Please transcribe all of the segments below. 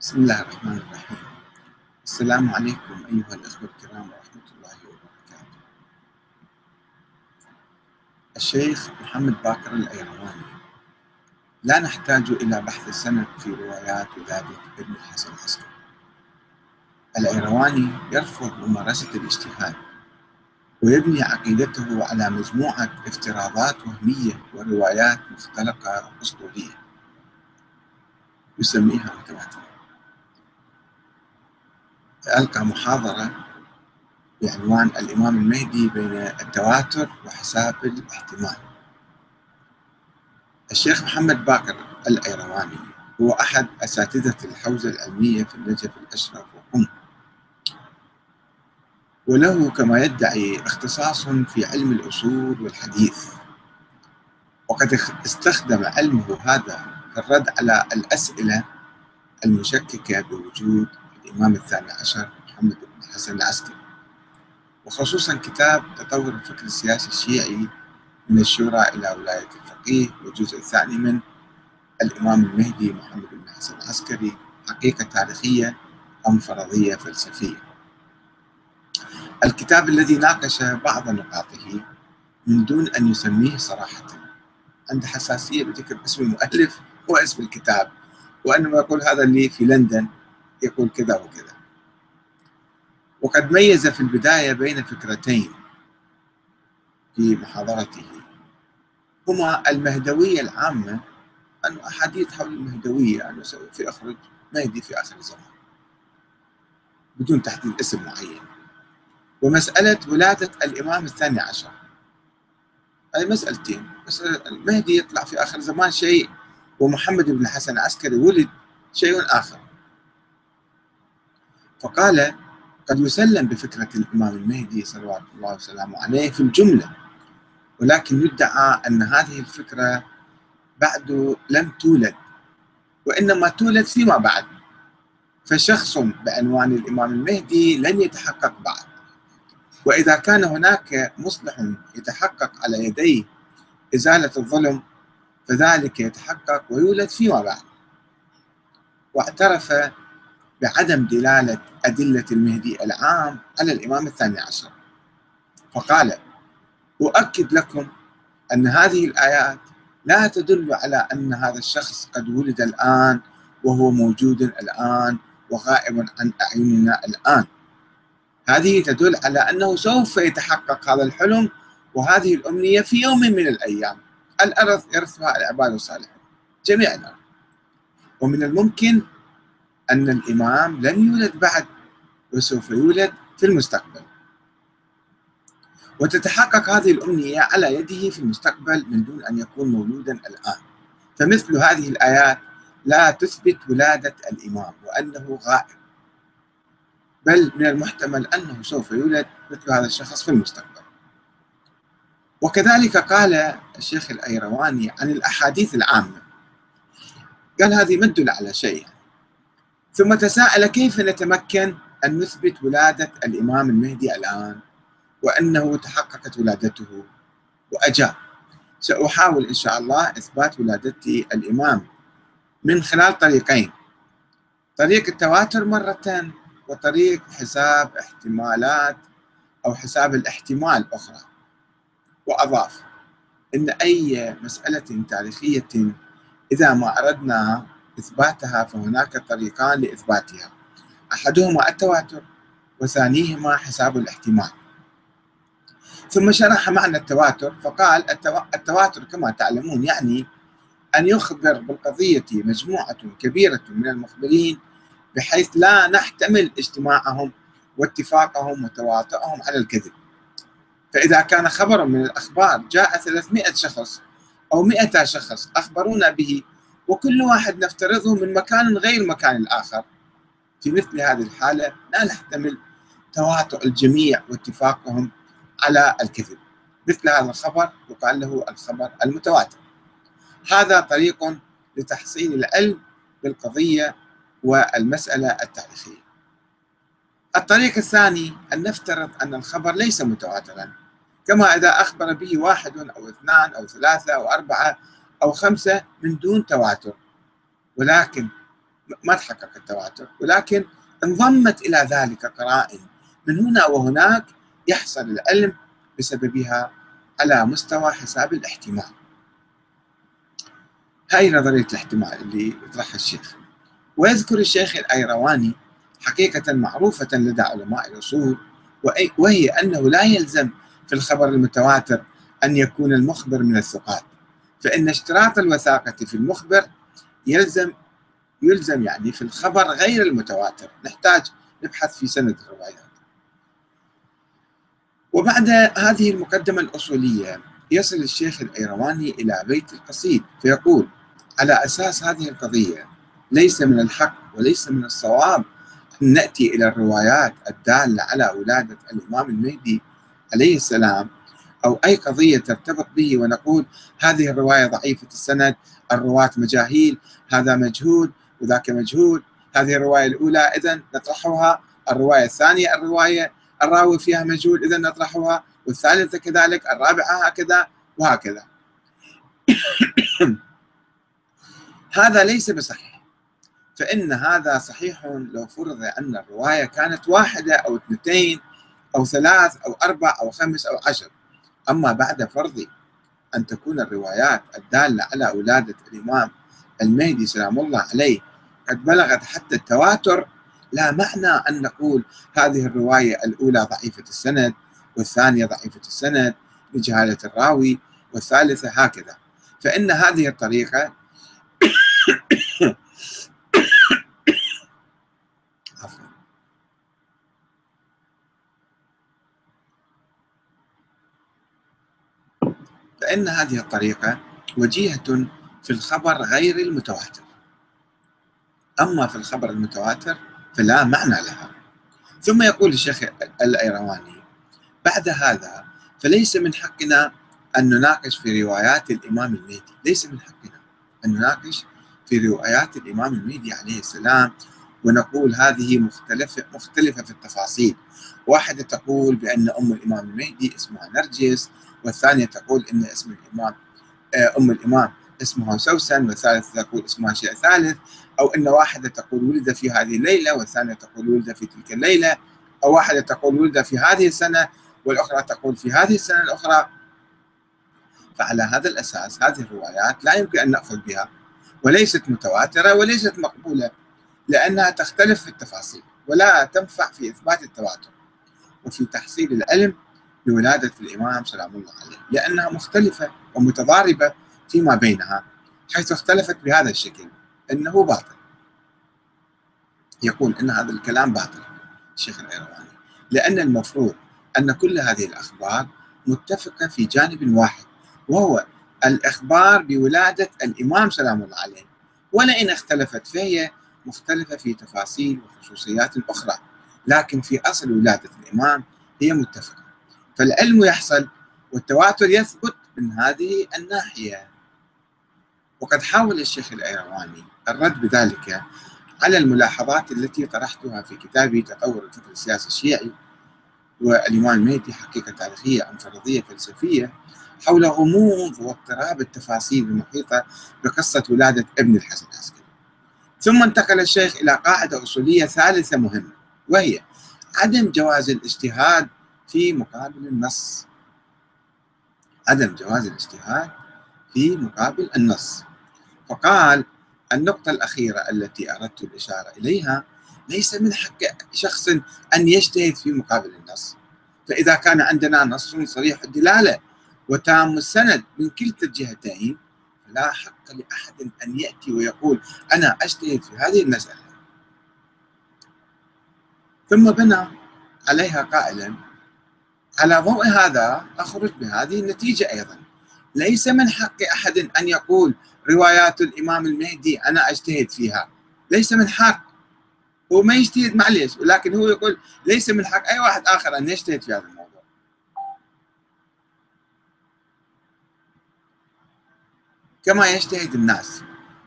بسم الله الرحمن الرحيم. السلام عليكم أيها الأخوة الكرام ورحمة الله وبركاته. الشيخ محمد باكر الأيرواني. لا نحتاج إلى بحث السند في روايات ولادة ابن الحسن العسكري. الأيرواني يرفض ممارسة الاجتهاد ويبني عقيدته على مجموعة افتراضات وهمية وروايات مختلقة أسطورية. يسميها متواترة ألقى محاضرة بعنوان الإمام المهدي بين التواتر وحساب الاحتمال. الشيخ محمد باكر الأيرواني هو أحد أساتذة الحوزة العلمية في النجف الأشرف وقم. وله كما يدعي اختصاص في علم الأصول والحديث. وقد استخدم علمه هذا في الرد على الأسئلة المشككة بوجود الإمام الثاني عشر محمد بن حسن العسكري. وخصوصا كتاب تطور الفكر السياسي الشيعي من الشورى إلى ولاية الفقيه والجزء الثاني من الإمام المهدي محمد بن حسن العسكري حقيقة تاريخية أم فرضية فلسفية. الكتاب الذي ناقش بعض نقاطه من دون أن يسميه صراحة عنده حساسية بذكر اسم المؤلف واسم الكتاب وإنما يقول هذا اللي في لندن يقول كذا وكذا. وقد ميز في البداية بين فكرتين في محاضرته. هما المهدوية العامة أن أحاديث حول المهدوية أنه سوف يخرج مهدي في آخر الزمان. بدون تحديد اسم معين. ومسألة ولادة الإمام الثاني عشر. هذه مسألتين. بس المهدي يطلع في آخر الزمان شيء ومحمد بن حسن العسكري ولد شيء آخر. فقال قد يسلم بفكرة الإمام المهدي صلوات الله وسلامه عليه في الجملة ولكن يدعى أن هذه الفكرة بعد لم تولد وإنما تولد فيما بعد. فشخص بعنوان الإمام المهدي لن يتحقق بعد. وإذا كان هناك مصلح يتحقق على يديه إزالة الظلم فذلك يتحقق ويولد فيما بعد. واعترف بعدم دلالة أدلة المهدي العام على الإمام الثاني عشر. فقال أؤكد لكم أن هذه الآيات لا تدل على أن هذا الشخص قد ولد الآن وهو موجود الآن وغائب عن أعيننا الآن. هذه تدل على أنه سوف يتحقق هذا الحلم وهذه الأمنية في يوم من الأيام. الأرض يرثها العباد الصالحون جميع الأرض ومن الممكن أن الإمام لم يولد بعد وسوف يولد في المستقبل. وتتحقق هذه الأمنية على يده في المستقبل من دون أن يكون مولودا الآن. فمثل هذه الآيات لا تثبت ولادة الإمام وأنه غائب. بل من المحتمل أنه سوف يولد مثل هذا الشخص في المستقبل. وكذلك قال الشيخ الأيرواني عن الأحاديث العامة. قال هذه ما تدل على شيء؟ ثم تساءل كيف نتمكن أن نثبت ولادة الإمام المهدي الآن؟ وأنه تحققت ولادته. وأجاب سأحاول إن شاء الله إثبات ولادة الإمام. من خلال طريقين طريق التواتر مرة وطريق حساب احتمالات أو حساب الاحتمال أخرى. وأضاف إن أي مسألة تاريخية إذا ما أردنا إثباتها فهناك طريقان لإثباتها. أحدهما التواتر وثانيهما حساب الاحتمال. ثم شرح معنى التواتر فقال التواتر كما تعلمون يعني أن يخبر بالقضية مجموعة كبيرة من المخبرين بحيث لا نحتمل اجتماعهم واتفاقهم وتواطؤهم على الكذب. فإذا كان خبر من الأخبار جاء 300 شخص أو 100 شخص أخبرونا به وكل واحد نفترضه من مكان غير مكان الآخر. في مثل هذه الحالة لا نحتمل تواطؤ الجميع واتفاقهم على الكذب. مثل هذا الخبر يقال له الخبر المتواتر. هذا طريق لتحصيل العلم بالقضية والمسألة التاريخية. الطريق الثاني أن نفترض أن الخبر ليس متواترا. كما إذا أخبر به واحد أو اثنان أو ثلاثة أو أربعة أو خمسة من دون تواتر. ولكن ما تحقق التواتر. ولكن انضمت إلى ذلك قرائن. من هنا وهناك يحصل العلم بسببها على مستوى حساب الاحتمال. هاي نظرية الاحتمال اللي يطرحها الشيخ. ويذكر الشيخ الأيرواني حقيقة معروفة لدى علماء الأصول وهي أنه لا يلزم في الخبر المتواتر أن يكون المخبر من الثقات. فإن اشتراط الوثاقة في المخبر يلزم يلزم يعني في الخبر غير المتواتر. نحتاج نبحث في سند الروايات. وبعد هذه المقدمة الأصولية يصل الشيخ الأيرواني إلى بيت القصيد فيقول على أساس هذه القضية ليس من الحق وليس من الصواب أن نأتي إلى الروايات الدالة على ولادة الإمام المهدي عليه السلام أو أي قضية ترتبط به ونقول هذه الرواية ضعيفة السند الرواة مجاهيل هذا مجهول وذاك مجهول هذه الرواية الأولى إذا نطرحها الرواية الثانية الرواية الراوي فيها مجهول إذا نطرحها والثالثة كذلك الرابعة هكذا وهكذا. هذا ليس بصحيح. فإن هذا صحيح لو فرض أن الرواية كانت واحدة أو اثنتين أو ثلاث أو أربع أو خمس أو عشر. أما بعد فرض أن تكون الروايات الدالة على ولادة الإمام المهدي سلام الله عليه قد بلغت حتى التواتر لا معنى أن نقول هذه الرواية الأولى ضعيفة السند والثانية ضعيفة السند لجهالة الراوي والثالثة هكذا. فإن هذه الطريقة فإن هذه الطريقة وجيهة في الخبر غير المتواتر. أما في الخبر المتواتر فلا معنى لها. ثم يقول الشيخ الأيرواني بعد هذا فليس من حقنا أن نناقش في روايات الإمام المهدي. ليس من حقنا أن نناقش في روايات الإمام المهدي عليه السلام ونقول هذه مختلفة مختلفة في التفاصيل. واحدة تقول بأن أم الإمام المهدي اسمها نرجس والثانية تقول أن اسم الإمام آه، أم الإمام اسمها سوسن والثالثة تقول اسمها شيء ثالث أو أن واحدة تقول ولد في هذه الليلة والثانية تقول ولد في تلك الليلة أو واحدة تقول ولد في هذه السنة والأخرى تقول في هذه السنة الأخرى. فعلى هذا الأساس هذه الروايات لا يمكن أن نأخذ بها وليست متواترة وليست مقبولة. لأنها تختلف في التفاصيل ولا تنفع في إثبات التواتر وفي تحصيل العلم بولادة الإمام سلام الله عليه لأنها مختلفة ومتضاربة فيما بينها حيث اختلفت بهذا الشكل أنه باطل. يقول إن هذا الكلام باطل الشيخ الايرواني لأن المفروض أن كل هذه الأخبار متفقة في جانب واحد وهو الإخبار بولادة الإمام سلام الله عليه. ولئن اختلفت فهي مختلفة في تفاصيل وخصوصيات أخرى لكن في أصل ولادة الإمام هي متفقة. فالعلم يحصل والتواتر يثبت من هذه الناحية. وقد حاول الشيخ الأيرواني الرد بذلك على الملاحظات التي طرحتها في كتابي تطور الفكر السياسي الشيعي والإمام المهدي حقيقة تاريخية أم فرضية فلسفية حول غموض واضطراب التفاصيل المحيطة بقصة ولادة ابن الحسن العسكري. ثم انتقل الشيخ إلى قاعدة أصولية ثالثة مهمة وهي عدم جواز الاجتهاد في مقابل النص. عدم جواز الاجتهاد في مقابل النص. فقال النقطة الأخيرة التي أردت الإشارة إليها ليس من حق شخص أن يجتهد في مقابل النص. فإذا كان عندنا نص صريح الدلالة وتام السند من كلتا الجهتين فلا حق لأحد أن يأتي ويقول أنا أجتهد في هذه المسألة. ثم بنى عليها قائلا على ضوء هذا أخرج بهذه النتيجة أيضا. ليس من حق أحد أن يقول روايات الإمام المهدي أنا أجتهد فيها. ليس من حق. هو ما يجتهد معليش ولكن هو يقول ليس من حق أي واحد آخر أن يجتهد في هذا الموضوع. كما يجتهد الناس.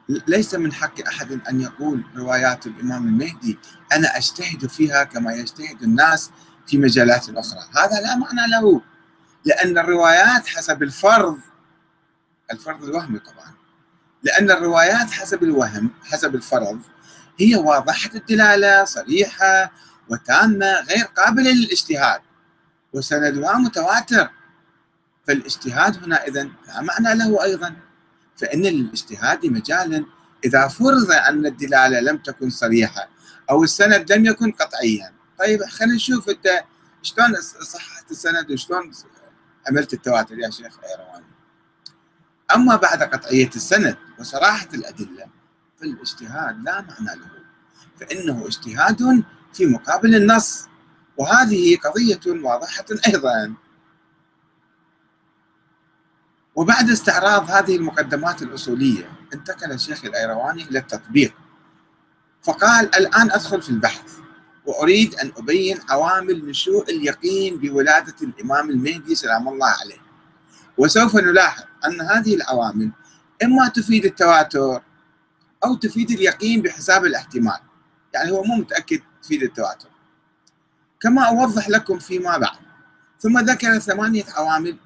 ليس من حق أحد أن يقول روايات الإمام المهدي أنا أجتهد فيها كما يجتهد الناس في مجالات أخرى. هذا لا معنى له لأن الروايات حسب الفرض الفرض الوهمي طبعا. لأن الروايات حسب الوهم حسب الفرض هي واضحة الدلالة صريحة وتامة غير قابلة للاجتهاد. وسندها متواتر. فالاجتهاد هنا إذا لا معنى له أيضا. فإن للاجتهاد مجالا. إذا فرض أن الدلالة لم تكن صريحة أو السند لم يكن قطعيا. طيب خلينا نشوف أنت شلون صححت السند وشلون عملت التواتر يا شيخ ايرواني أما بعد قطعية السند وصراحة الأدلة فالاجتهاد لا معنى له. فإنه اجتهاد في مقابل النص. وهذه قضية واضحة أيضا. وبعد استعراض هذه المقدمات الأصولية انتقل الشيخ الأيرواني إلى التطبيق. فقال الآن أدخل في البحث وأريد أن أبين عوامل نشوء اليقين بولادة الإمام المهدي سلام الله عليه. وسوف نلاحظ أن هذه العوامل إما تفيد التواتر أو تفيد اليقين بحساب الاحتمال. يعني هو مو متأكد تفيد التواتر. كما أوضح لكم فيما بعد ثم ذكر ثمانية عوامل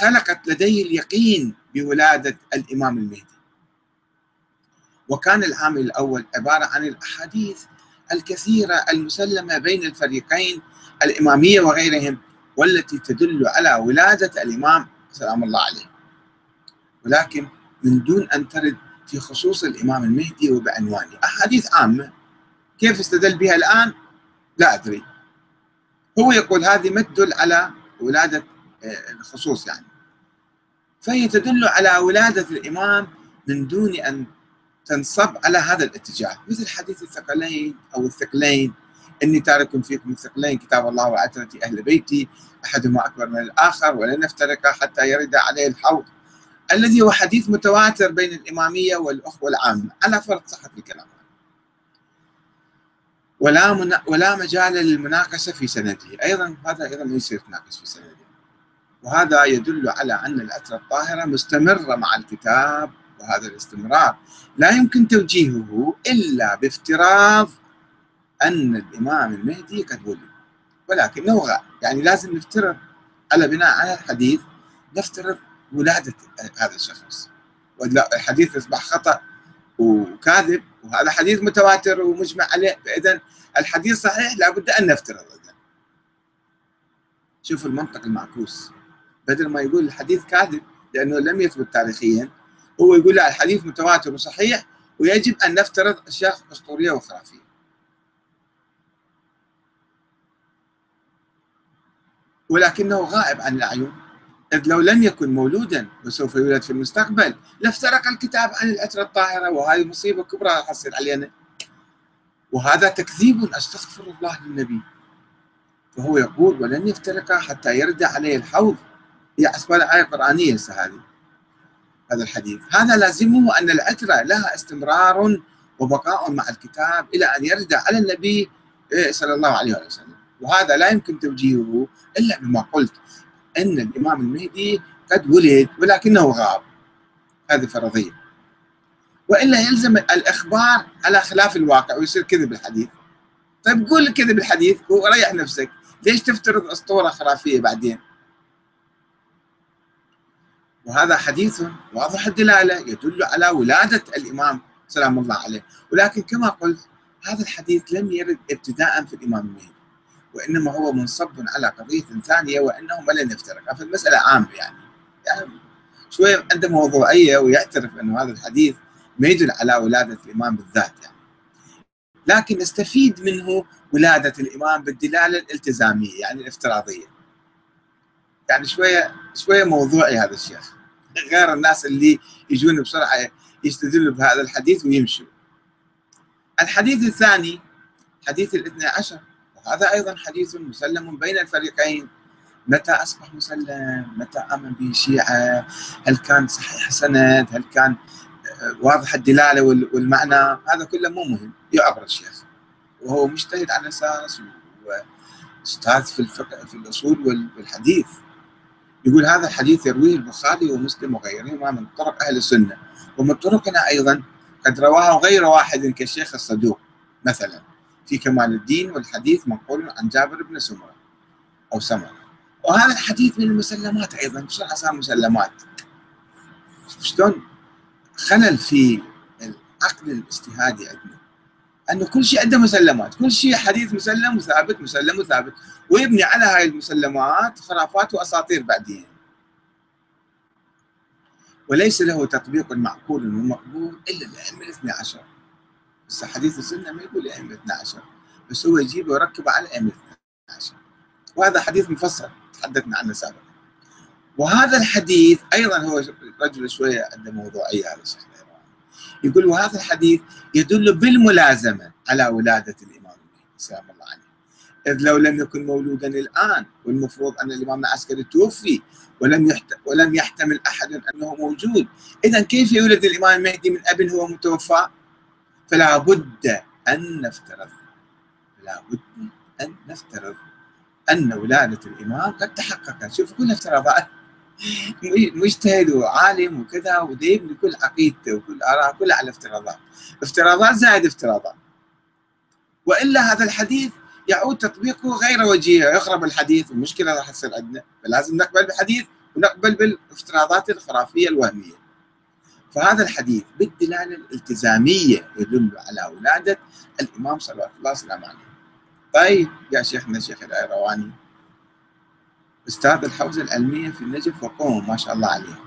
خلقت لديه اليقين بولادة الإمام المهدي. وكان العامل الأول عبارة عن الأحاديث الكثيرة المسلمة بين الفريقين الإمامية وغيرهم والتي تدل على ولادة الإمام سلام الله عليه. ولكن من دون أن ترد في خصوص الإمام المهدي وبعنوانه. أحاديث عامة. كيف استدل بها الآن؟ لا أدري. هو يقول هذه ما تدل على ولادة الخصوص يعني. فهي تدل على ولادة الإمام من دون أن تنصب على هذا الاتجاه مثل حديث الثقلين أو الثقلين. إني تارك فيكم الثقلين كتاب الله وعترتي أهل بيتي أحدهما أكبر من الآخر ولن نفترق حتى يرد عليه الحوض. الذي هو حديث متواتر بين الإمامية والأخوة العامة. على فرض صحة الكلام. ولا ولا مجال للمناقشة في سنده. أيضا هذا أيضا ما يصير تناقش في سنده. وهذا يدل على أن العترة الطاهرة مستمرة مع الكتاب وهذا الاستمرار. لا يمكن توجيهه إلا بافتراض أن الإمام المهدي قد ولد ولكنه غائب يعني لازم نفترض على بناء على الحديث نفترض ولادة هذا الشخص. الحديث يصبح خطأ وكاذب وهذا حديث متواتر ومجمع عليه فإذا الحديث صحيح لابد أن نفترض شوف المنطق المعكوس. بدل ما يقول الحديث كاذب لأنه لم يثبت تاريخيا هو يقول لا الحديث متواتر وصحيح ويجب أن نفترض أشياء أسطورية وخرافية. ولكنه غائب عن الأعين. إذ لو لم يكن مولودا وسوف يولد في المستقبل لافترق الكتاب عن العترة الطاهرة وهذه مصيبة كبرى حصل علينا. وهذا تكذيب أستغفر الله للنبي. فهو يقول ولن يفترق حتى يرد عليه الحوض هي أسفل آية قرآنية هذه هذا الحديث. هذا لازمه أن العترة لها استمرار وبقاء مع الكتاب إلى أن يرد على النبي إيه، صلى الله عليه وسلم. وهذا لا يمكن توجيهه إلا بما قلت أن الإمام المهدي قد ولد ولكنه غاب. هذه فرضية. وإلا يلزم الإخبار على خلاف الواقع ويصير كذب الحديث. طيب قول كذب الحديث وريح نفسك. ليش تفترض أسطورة خرافية بعدين؟ وهذا حديث واضح الدلالة يدل على ولادة الإمام سلام الله عليه. ولكن كما قلت هذا الحديث لم يرد ابتداء في الإمام المهدي وإنما هو منصب على قضية ثانية وأنهما لن يفترقا فالمسألة عامة يعني, يعني شوية عنده موضوعية ويعترف أنه هذا الحديث ما يدل على ولادة الإمام بالذات يعني. لكن نستفيد منه ولادة الإمام بالدلالة الالتزامية يعني الافتراضية. يعني شوية شوية موضوعي هذا الشيخ. غير الناس اللي يجون بسرعة يستدلوا بهذا الحديث ويمشوا. الحديث الثاني حديث الاثنى عشر. وهذا أيضا حديث مسلم بين الفريقين. متى أصبح مسلم؟ متى آمن به الشيعة هل كان صحيح سند؟ هل كان آه، واضح الدلالة والمعنى؟ هذا كله مو مهم. يعبر الشيخ. وهو مجتهد على أساس واستاذ في الفقه في الأصول والحديث. يقول هذا الحديث يرويه البخاري ومسلم وغيرهما من طرق أهل السنة. ومن طرقنا أيضا قد رواه غير واحد كالشيخ الصدوق. مثلا في كمال الدين والحديث منقول عن جابر بن سمرة أو سمرة. وهذا الحديث من المسلمات أيضا. بسرعة صار مسلمات؟ شلون خلل في العقل الاجتهادي عندنا؟ أنه كل شيء عنده مسلمات كل شيء حديث مسلم وثابت مسلم وثابت. ويبني على هاي المسلمات خرافات وأساطير بعدين. وليس له تطبيق معقول ومقبول إلا الأئمة الاثنى عشر. بس حديث السنة ما يقول الأئمة الاثنى عشر بس هو يجيبه ويركبه على الأئمة الاثنى عشر. وهذا حديث مفصل تحدثنا عنه سابقا. وهذا الحديث أيضا هو رجل شوية عنده موضوعيه هذا الشيخ يقول وهذا الحديث يدل بالملازمة على ولادة الإمام سلام الله عليه إذ لو لم يكن مولودا الآن والمفروض أن الإمام العسكري توفي ولم. ولم يحتمل أحد أنه موجود إذا كيف يولد الإمام المهدي من أب هو متوفى فلا بد أن نفترض لا بد أن نفترض أن ولادة الإمام قد تحققت شوف كل افتراضات مجتهد وعالم وكذا وديب لكل عقيدته وكل آراء كلها على افتراضات افتراضات زائد افتراضات. وإلا هذا الحديث يعود تطبيقه غير وجيه يخرب الحديث والمشكلة راح تصير عندنا. فلازم نقبل بالحديث ونقبل بالافتراضات الخرافية الوهمية. فهذا الحديث بالدلالة الالتزامية يدل على ولادة الإمام صلى الله عليه. وسلم طيب يا شيخنا الشيخ الأيرواني. أستاذ الحوزة العلمية في النجف وقوم ما شاء الله عليك.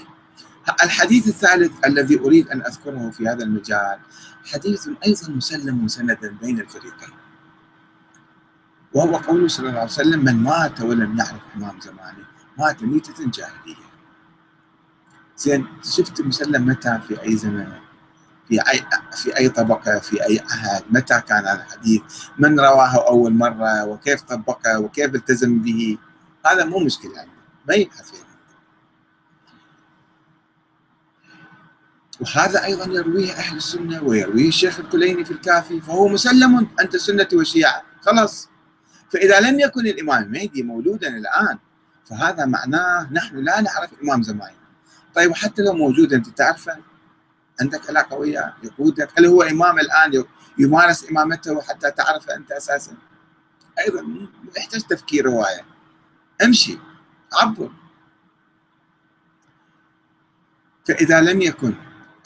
الحديث الثالث الذي أريد أن أذكره في هذا المجال حديث أيضا مسلم سندا بين الفريقين. وهو قوله صلى الله عليه وسلم من مات ولم يعرف إمام زمانه مات ميتة جاهلية. زين شفت مسلم متى في أي زمن؟ في أي في أي طبقة في أي عهد متى كان هذا الحديث؟ من رواه أول مرة وكيف طبقه وكيف التزم به؟ هذا مو مشكلة يعني ما يبحث فيها وهذا أيضا يرويه أهل السنة ويرويه الشيخ الكليني في الكافي فهو مسلم أنت السنة والشيعه خلاص. فإذا لم يكن الإمام المهدي مولودا الآن فهذا معناه نحن لا نعرف امام زماننا طيب وحتى لو موجود أنت تعرفه؟ عندك علاقة وياه؟ يقودك؟ هل هو إمام الآن؟ يمارس إمامته حتى تعرفه أنت أساسا؟ أيضا يحتاج تفكير هواية. امشي. عبر فإذا لم يكن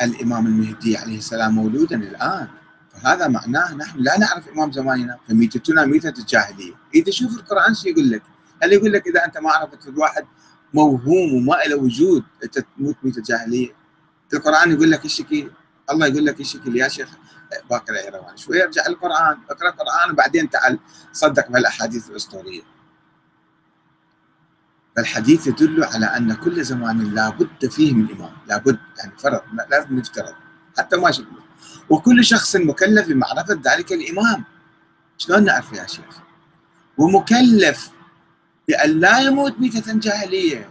الإمام المهدي عليه السلام مولودا الآن فهذا معناه نحن لا نعرف إمام زماننا فميتتنا ميتة الجاهلية. إذا شوف القرآن شو يقول لك؟ هل يقول لك إذا أنت ما عرفت الواحد موهوم وما له وجود أنت تموت ميتة جاهلية؟ القرآن يقول لك الشكل الله يقول لك الشكل يا شيخ باقر العيروان شوي ارجع القرآن اقرأ القرآن وبعدين تعال صدق بهالأحاديث الأسطورية. فالحديث يدل على أن كل زمان لابد فيه من إمام. لابد يعني فرض لازم نفترض حتى ما شفنا وكل شخص مكلف بمعرفة ذلك الإمام. شلون نعرف يا شيخ؟ ومكلف بأن لا يموت ميتة جاهلية.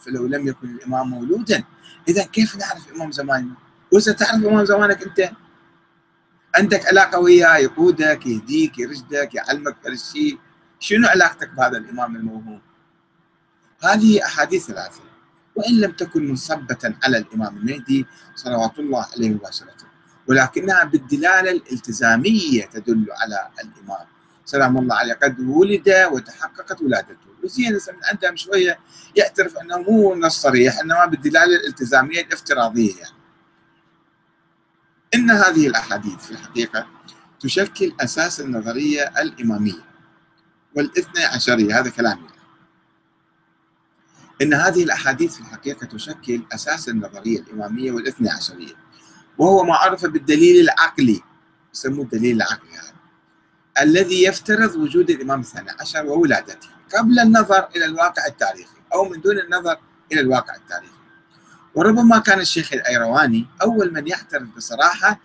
فلو لم يكن الإمام مولودا. إذا كيف نعرف إمام زماننا؟ وستعرف إمام زمانك أنت؟ عندك علاقة وياه يقودك يهديك يرشدك يعلمك كل شيء شنو علاقتك بهذا الإمام الموهوم؟ هذه أحاديث ثلاثة. وإن لم تكن منصبة على الإمام المهدي صلوات الله عليه وسلم. ولكنها بالدلالة الإلتزامية تدل على الإمام. سلام الله عليه. قد ولد وتحققت ولادته. وزين من عندهم شوية يعترف أنه مو نص صريح إنما بالدلالة الإلتزامية الافتراضية يعني. إن هذه الأحاديث في الحقيقة تشكل أساس النظرية الإمامية. والإثنى عشرية هذا كلامي. إن هذه الأحاديث في الحقيقة تشكل أساس النظريه الإمامية والاثني عشرية وهو ما عرف بالدليل العقلي يسموه الدليل العقلي هذا الذي يفترض وجود الإمام الثاني عشر وولادته قبل النظر إلى الواقع التاريخي أو من دون النظر إلى الواقع التاريخي. وربما كان الشيخ الأيرواني أول من يعترف بصراحة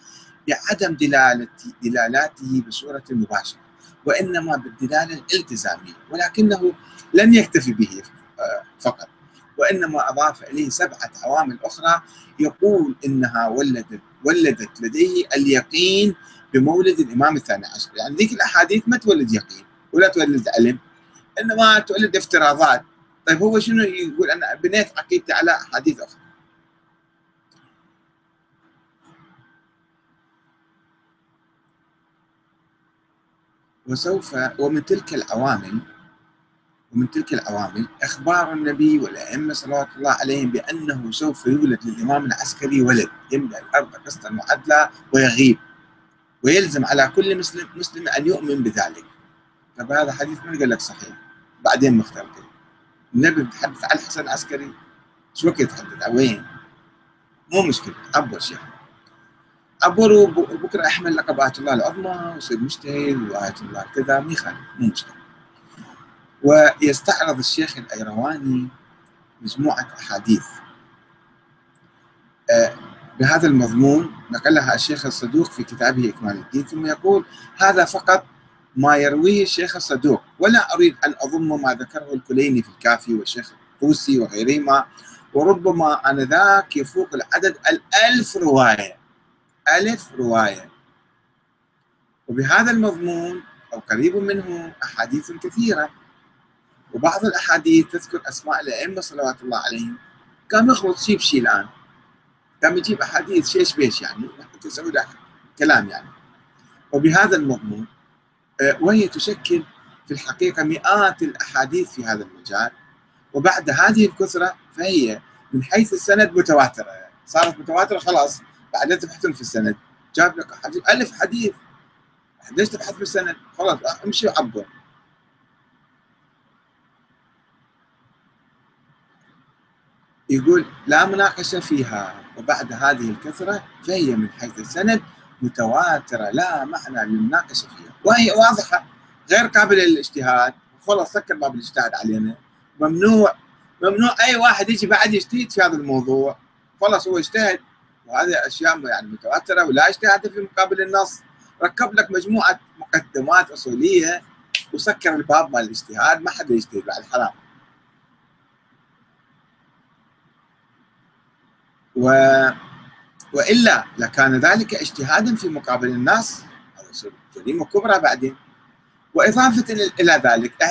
بعدم دلالته دلالاته بصورة مباشرة وإنما بالدلالة الالتزامية ولكنه لم يكتفي به. فقط. وإنما أضاف إليه سبعة عوامل أخرى يقول إنها ولدت ولدت لديه اليقين بمولد الإمام الثاني عشر. يعني ذيك الأحاديث ما تولد يقين ولا تولد علم إنما تولد افتراضات. طيب هو شنو يقول؟ أنا بنيت عقيدتي على أحاديث أخرى. وسوف ومن تلك العوامل ومن تلك العوامل إخبار النبي والأئمة صلوات الله عليهم بأنه سوف يولد للإمام العسكري ولد يملأ الأرض قسطا معدلا ويغيب ويلزم على كل مسلم مسلم أن يؤمن بذلك. طب هذا حديث من قال لك صحيح؟ بعدين مختلف النبي بيتحدث عن الحسن العسكري. شو وقت يتحدث؟ وين؟ مو مشكلة. عبر شيخ عبروا بكرة أحمل لقب آية الله العظمى ويصير مجتهد وآية الله كذا ما يخالف مو مشكلة. ويستعرض الشيخ الأيرواني مجموعة أحاديث. آه، بهذا المضمون نقلها الشيخ الصدوق في كتابه إكمال الدين ثم يقول هذا فقط ما يرويه الشيخ الصدوق ولا أريد أن أضم ما ذكره الكليني في الكافي والشيخ الطوسي وغيرهما وربما آنذاك يفوق العدد الألف رواية ألف رواية. وبهذا المضمون أو قريب منه أحاديث كثيرة. وبعض الأحاديث تذكر أسماء الأئمة صلوات الله عليهم. كان يخلط شيء بشيء الآن. كان يجيب أحاديث شيش بيش يعني تسوي له كلام يعني. وبهذا المضمون آه، وهي تشكل في الحقيقة مئات الأحاديث في هذا المجال. وبعد هذه الكثرة فهي من حيث السند متواترة. صارت متواترة خلاص بعدين تبحثون في السند. جاب لك حديث ألف حديث. ليش تبحث في السند؟ خلاص امشي وعبر. يقول لا مناقشة فيها. وبعد هذه الكثرة فهي من حيث السند متواترة لا معنى للمناقشة فيها. وهي واضحة. غير قابلة للاجتهاد. خلاص سكر باب الاجتهاد علينا. ممنوع. ممنوع أي واحد يجي بعد يجتهد في هذا الموضوع. خلاص هو اجتهد. وهذه أشياء يعني متواترة ولا اجتهاد في مقابل النص. ركب لك مجموعة مقدمات أصولية وسكر الباب مال الاجتهاد. ما حدا يجتهد بعد حرام. و وإلا لكان ذلك اجتهادا في مقابل الناس هذا جريمة كبرى بعدين. وإضافة إلى ذلك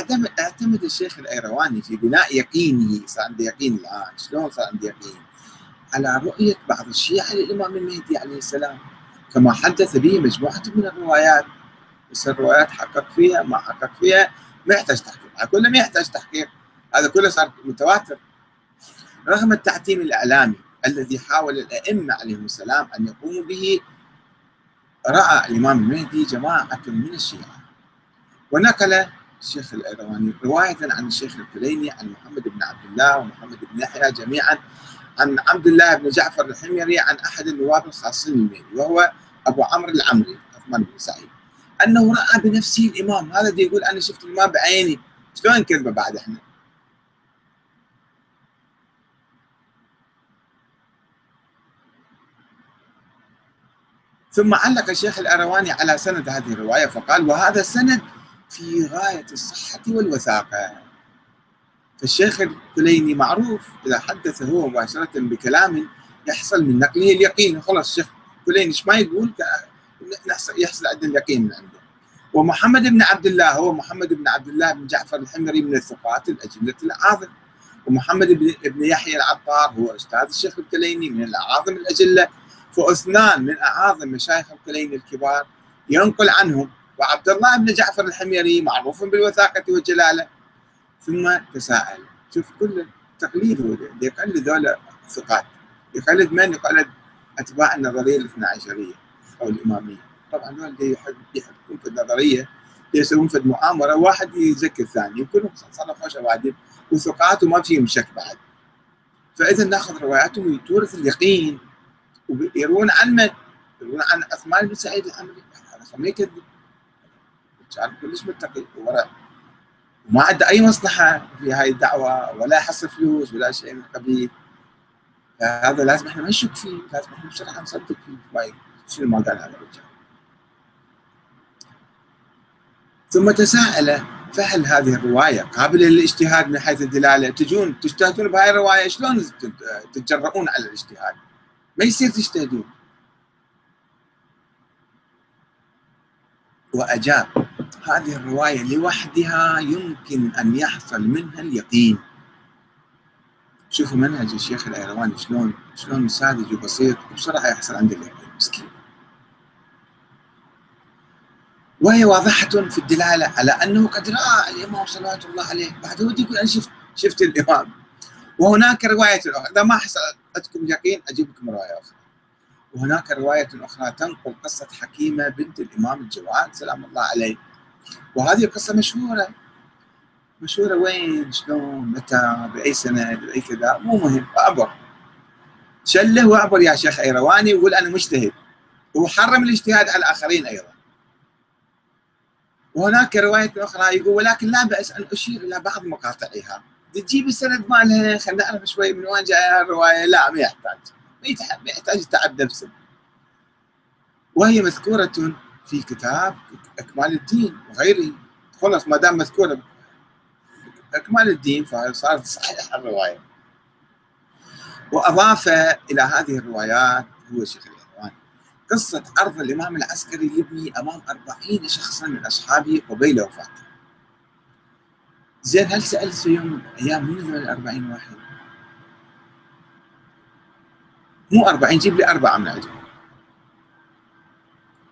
اعتمد الشيخ الأيرواني في بناء يقينه صار عنده يقين الآن. شلون صار عنده يقين؟ على رؤية بعض الشيعة للإمام المهدي عليه السلام. كما حدث به مجموعة من الروايات. بس الروايات حقق فيها ما حقق فيها ما يحتاج تحقيق. كله ما يحتاج تحقيق. هذا كله صار متواتر. رغم التعتيم الإعلامي الذي حاول الأئمة عليهم السلام أن يقوموا به رأى الإمام المهدي جماعة من الشيعة. ونقل الشيخ الأيرواني رواية عن الشيخ الكليني عن محمد بن عبد الله ومحمد بن يحيى جميعا عن عبد الله بن جعفر الحميري عن أحد النواب الخاصين المهدي وهو أبو عمرو العمري عثمان بن سعيد. أنه رأى بنفسه الإمام. هذا يقول أنا شفت الإمام بعيني. شلون كذبة بعد إحنا؟ ثم علق الشيخ الأرواني على سند هذه الرواية فقال وهذا السند في غاية الصحة والوثاقة. فالشيخ الكليني معروف إذا حدث هو مباشرة بكلام يحصل من نقله اليقين. خلاص الشيخ الكليني إيش ما يقول؟ يحصل عندنا اليقين من عنده. ومحمد بن عبد الله هو محمد بن عبد الله بن جعفر الحمري من الثقات الأجلة الأعاظم ومحمد بن يحيى العطار هو أستاذ الشيخ الكليني من الأعاظم الأجلة. فأثنان من اعاظم مشايخ القلين الكبار ينقل عنهم وعبد الله بن جعفر الحميري معروف بالوثاقة والجلالة. ثم تساءل شوف كل تقليد هو يقلد ذولا ثقات يقلد من؟ يقلد أتباع النظرية الاثنا عشريه أو الإمامية. طبعا دول يحبون في النظرية يسوون في المؤامره واحد يزكي الثاني وكلهم صرفوا شواذب وثقات وما فيهم شك بعد. فإذا ناخذ رواياتهم تورث اليقين ويروون عن من؟ يروون عن عثمان بن سعيد الحمري. هذا ما يكذب كان كلش متقي. وراء. وما عنده أي مصلحة في هاي الدعوة ولا يحصل فلوس ولا شيء من القبيل فهذا لازم إحنا ما نشك فيه. لازم إحنا بصراحة نصدق فيه. شنو ما قال هذا الرجال. ثم تساءل فهل هذه الرواية قابلة للاجتهاد من حيث الدلالة؟ تجون تجتهدون بهاي الرواية؟ شلون تتجرؤون على الاجتهاد؟ ما يصير تجتهدون وأجاب هذه الرواية لوحدها يمكن أن يحصل منها اليقين. شوفوا منهج الشيخ الأيرواني شلون شلون ساذج وبسيط بسرعة يحصل عنده اليقين. مسكين. وهي واضحة في الدلالة على أنه قد رأى الإمام صلوات الله عليه. بعد ودي يقول أنا شفت شفت الإمام. وهناك رواية أخرى إذا ما حصل عندكم يقين أجيب لكم رواية أخرى. وهناك رواية أخرى تنقل قصة حكيمة بنت الإمام الجواد سلام الله عليه. وهذه القصة مشهورة. مشهورة وين؟ شلون؟ متى؟ بأي سنة؟ بأي كذا؟ مو مهم أعبر شله واعبر يا شيخ أيرواني وقول أنا مجتهد. وحرم الاجتهاد على الآخرين أيضا. وهناك رواية أخرى يقول ولكن لا بأس أن أشير إلى بعض مقاطعها. تجيب السند مالها خلينا نعرف شوي من وين جاية الرواية؟ لا ما يحتاج. ما يحتاج تعب نفسه وهي مذكورة في كتاب إكمال الدين وغيره خلص ما دام مذكورة إكمال الدين فصارت صحيحة الرواية. وأضاف إلى هذه الروايات هو شيخ الإخوان قصة عرض الإمام العسكري يبني أمام أربعين شخصا من أصحابه قبيل وفاته. زين هل سألت في يوم أيام من ذول الأربعين واحد؟ مو أربعين جيب لي أربعة من عندهم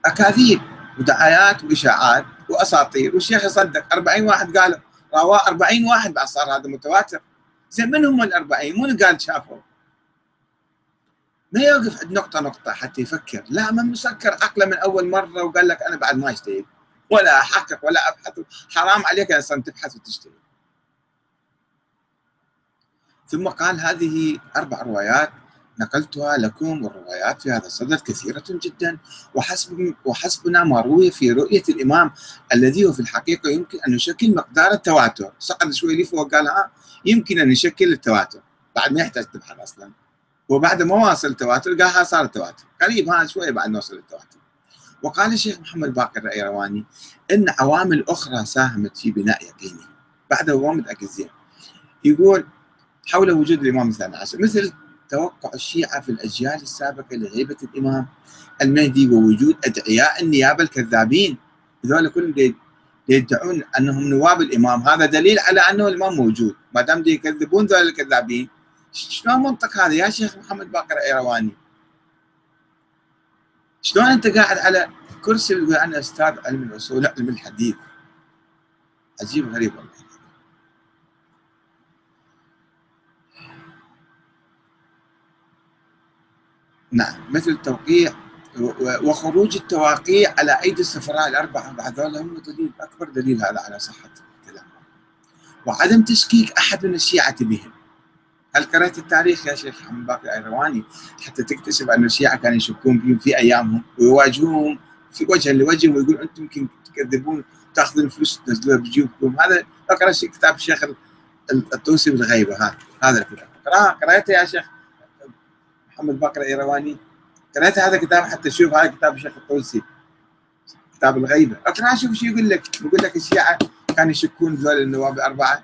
أكاذيب ودعايات وإشاعات وأساطير. والشيخ يصدق أربعين واحد قال رواه أربعين واحد بعد صار هذا متواتر. زين من هم الأربعين؟ مو قال شافوا؟ ما يوقف عند نقطة نقطة حتى يفكر. لا من مسكر عقله من أول مرة وقال لك أنا بعد ما أجتهد. ولا أحقق ولا أبحث. حرام عليك أصلا تبحث وتجتهد ثم قال هذه أربع روايات نقلتها لكم والروايات في هذا الصدد كثيرة جدا. وحسب وحسبنا ما روي في رؤية الإمام الذي هو في الحقيقة يمكن أن يشكل مقدار التواتر. صعد شوي لي فوق قال ها يمكن أن يشكل التواتر. بعد ما يحتاج تبحث أصلا. وبعد ما واصل التواتر قال ها صار التواتر. قريب ها شوي بعد نوصل للتواتر وقال الشيخ محمد باقر الأيرواني إن عوامل أخرى ساهمت في بناء يقينه بعد هو متأكد زين يقول حول وجود الإمام الثاني عشر مثل توقع الشيعة في الأجيال السابقة لغيبة الإمام المهدي ووجود أدعياء النيابة الكذابين. هذول كلهم يدعون أنهم نواب الإمام. هذا دليل على أنه الإمام موجود. ما دام يكذبون ذول الكذابين شلون منطق هذا يا شيخ محمد باقر ايرواني شلون انت قاعد على كرسي وتقول أنا أستاذ علم الأصول؟ علم الحديث. عجيب غريب والله. نعم مثل توقيع وخروج التواقيع على أيدي السفراء الأربعة. هذول هم دليل أكبر دليل هذا على صحة الكلام. وعدم تشكيك أحد من الشيعة بهم. هل قرأت التاريخ يا شيخ محمد باقر الايرواني حتى تكتشف أن الشيعة كانوا يشكون بهم في أيامهم ويواجهوهم في وجها لوجه ويقول أنتم يمكن تكذبون تأخذون فلوس تنزلوها بجيوبكم هذا اقرا كتاب الشيخ الطوسي بالغيبة هذا هذا الكتاب. اقراه قرأته يا شيخ محمد باقر الأيرواني؟ قرأت هذا الكتاب حتى تشوف هذا كتاب الشيخ الطوسي كتاب الغيبة. اقرا شوف شو يقول لك يقول لك الشيعة كانوا يشكون بذول النواب الأربعة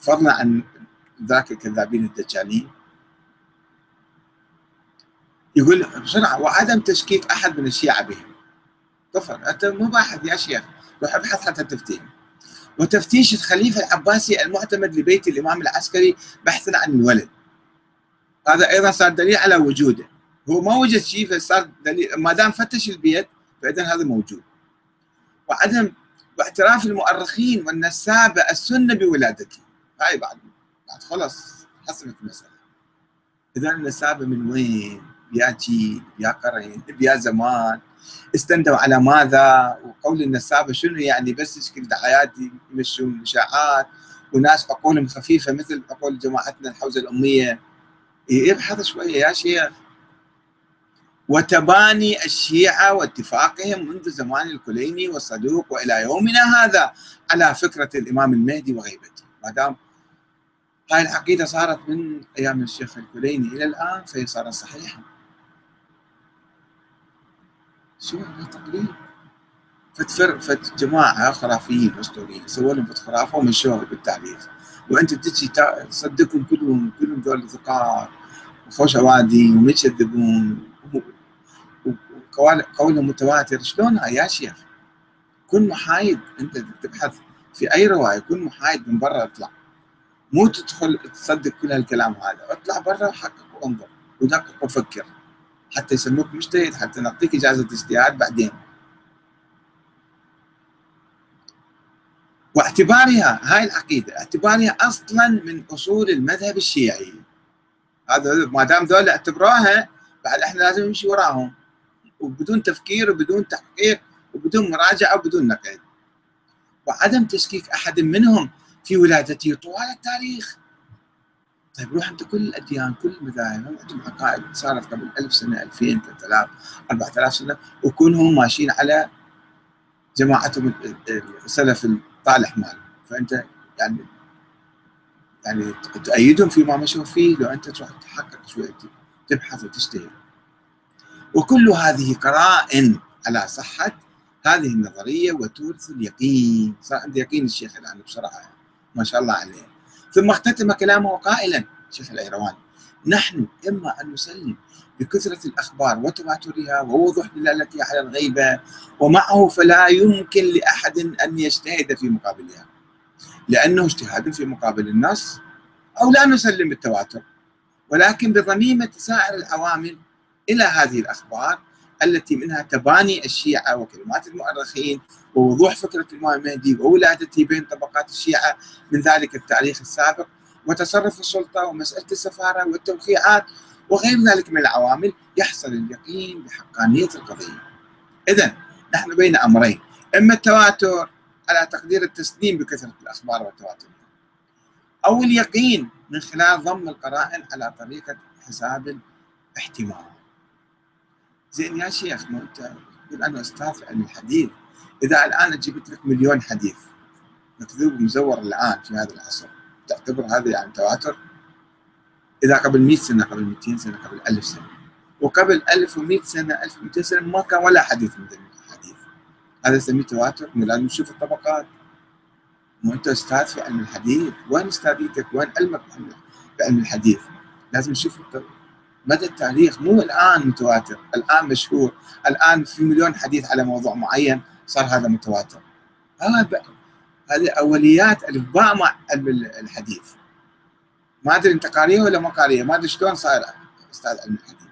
فضلا عن ذاك الكذابين الدجالين. يقول بسرعة وعدم تشكيك أحد من الشيعة بهم. طفل أنت مو باحث يا شيخ. روح ابحث حتى تفتين. وتفتيش الخليفة العباسي المعتمد لبيت الإمام العسكري بحثا عن الولد. هذا أيضا صار دليل على وجوده. هو ما وجد شيء فصار دليل. ما دام فتش البيت فإذا هذا موجود. وعدم واعتراف المؤرخين والنسابة السنة بولادته. هاي بعد. بعد خلص حسمت المسألة. إذا النسابة من وين؟ يا جيل يا قرن يا زمان. استندوا على ماذا؟ وقول النسابة شنو يعني؟ بس يشكل دعايات يمشون إشاعات. وناس عقولهم خفيفة مثل عقول جماعتنا الحوزة الأمية. يبحث شوية يا شيخ. وتباني الشيعة واتفاقهم منذ زمان الكليني والصدوق وإلى يومنا هذا على فكرة الإمام المهدي وغيبته. ما دام هاي العقيدة صارت من أيام الشيخ الكليني إلى الآن فهي صارت صحيحة. شو تقليد فتفر فت جماعة خرافيين أسطوريين سووا لهم فت خرافة ومشوها بالتاريخ وأنت تجي تصدقهم كلهم كلهم ذول ثقات وفوش أوادي وما يكذبون وقولهم متواتر. شلون يا شيخ؟ كن محايد. أنت تبحث في أي رواية كن محايد من برا اطلع. مو تدخل تصدق كل هالكلام هذا. اطلع برا وحقق وانظر. ودقق وفكر حتى يسموك مجتهد حتى نعطيك إجازة اجتهاد بعدين. واعتبارها هاي العقيدة اعتبارها أصلا من أصول المذهب الشيعي. هذا ما دام ذولا اعتبروها بعد إحنا لازم نمشي وراهم. وبدون تفكير وبدون تحقيق وبدون مراجعة وبدون نقد. وعدم تشكيك أحد منهم في ولادته طوال التاريخ. طيب روح أنت كل الأديان كل المذاهب عندهم عقائد صارت قبل 1000 سنة 2000 3000 4000 سنة وكلهم ماشيين على جماعتهم السلف الطالح مال فأنت يعني يعني تؤيدهم فيما مشوا فيه لو أنت تروح تحقق شوية تبحث وتجتهد وكل هذه قرائن على صحة هذه النظرية وتورث اليقين. صار عندي يقين الشيخ الآن بصراحة. ما شاء الله عليه. ثم اختتم كلامه قائلا شيخ الايرواني نحن إما أن نسلم بكثرة الأخبار وتواترها ووضوح دلالتها على الغيبة ومعه فلا يمكن لأحد أن يجتهد في مقابلها. لأنه اجتهاد في مقابل النص أو لا نسلم بالتواتر. ولكن بضميمة سائر العوامل إلى هذه الأخبار التي منها تباني الشيعة وكلمات المؤرخين ووضوح فكرة الإمام المهدي وولادته بين طبقات الشيعة من ذلك التاريخ السابق وتصرف السلطة ومسألة السفارة والتوقيعات وغير ذلك من العوامل يحصل اليقين بحقانية القضية. إذا نحن بين أمرين. إما التواتر على تقدير التسليم بكثرة الأخبار والتواتر. أو اليقين من خلال ضم القرائن على طريقة حساب الاحتمال. زين يا شيخ ما أنت تقول أنا أستاذ في علم الحديث. إذا الآن جبت لك مليون حديث مكذوب مزور الآن في هذا العصر. تعتبر هذا يعني تواتر؟ إذا قبل 100 سنة قبل 200 سنة قبل 1000 سنة. وقبل 1100 سنة 1200 سنة ما كان ولا حديث من الحديث. هذا نسميه تواتر لازم نشوف الطبقات. مو أنت أستاذ في علم الحديث؟ وين أستاذيتك؟ وين علمك بعلم الحديث؟ لازم نشوف مدى التاريخ مو الآن متواتر الآن مشهور الآن في مليون حديث على موضوع معين صار هذا متواتر. هذا هذه أوليات الفباء مع علم الحديث. ما أدري أنت قاريه ولا ما قاريه ما أدري شلون صاير أستاذ علم الحديث.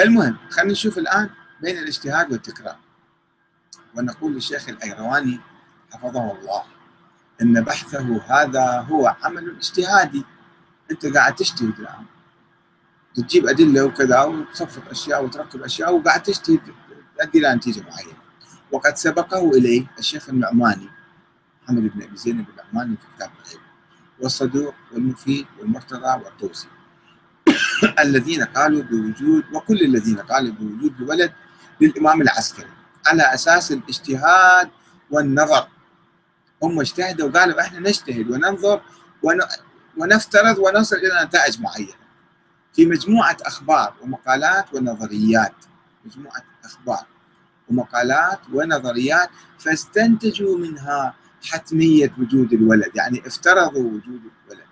المهم خلينا نشوف الآن بين الاجتهاد والتكرار. ونقول للشيخ الأيرواني حفظه الله إن بحثه هذا هو عمل اجتهادي. أنت قاعد تجتهد الآن. تجيب أدلة وكذا وتصفط أشياء وتركب أشياء وقاعد تجتهد تؤدي إلى نتيجة معينة. وقد سبقه إليه الشيخ النعماني محمد بن أبي زينب النعماني في كتاب العلم والصدوق والمفيد والمرتضى والطوسي الذين قالوا بوجود وكل الذين قالوا بوجود الولد للإمام العسكري على أساس الاجتهاد والنظر. هم اجتهدوا وقالوا إحنا نجتهد وننظر ونفترض ونصل إلى نتائج معينة. في مجموعة أخبار ومقالات ونظريات. مجموعة أخبار ومقالات ونظريات فاستنتجوا منها حتمية وجود الولد يعني افترضوا وجود الولد.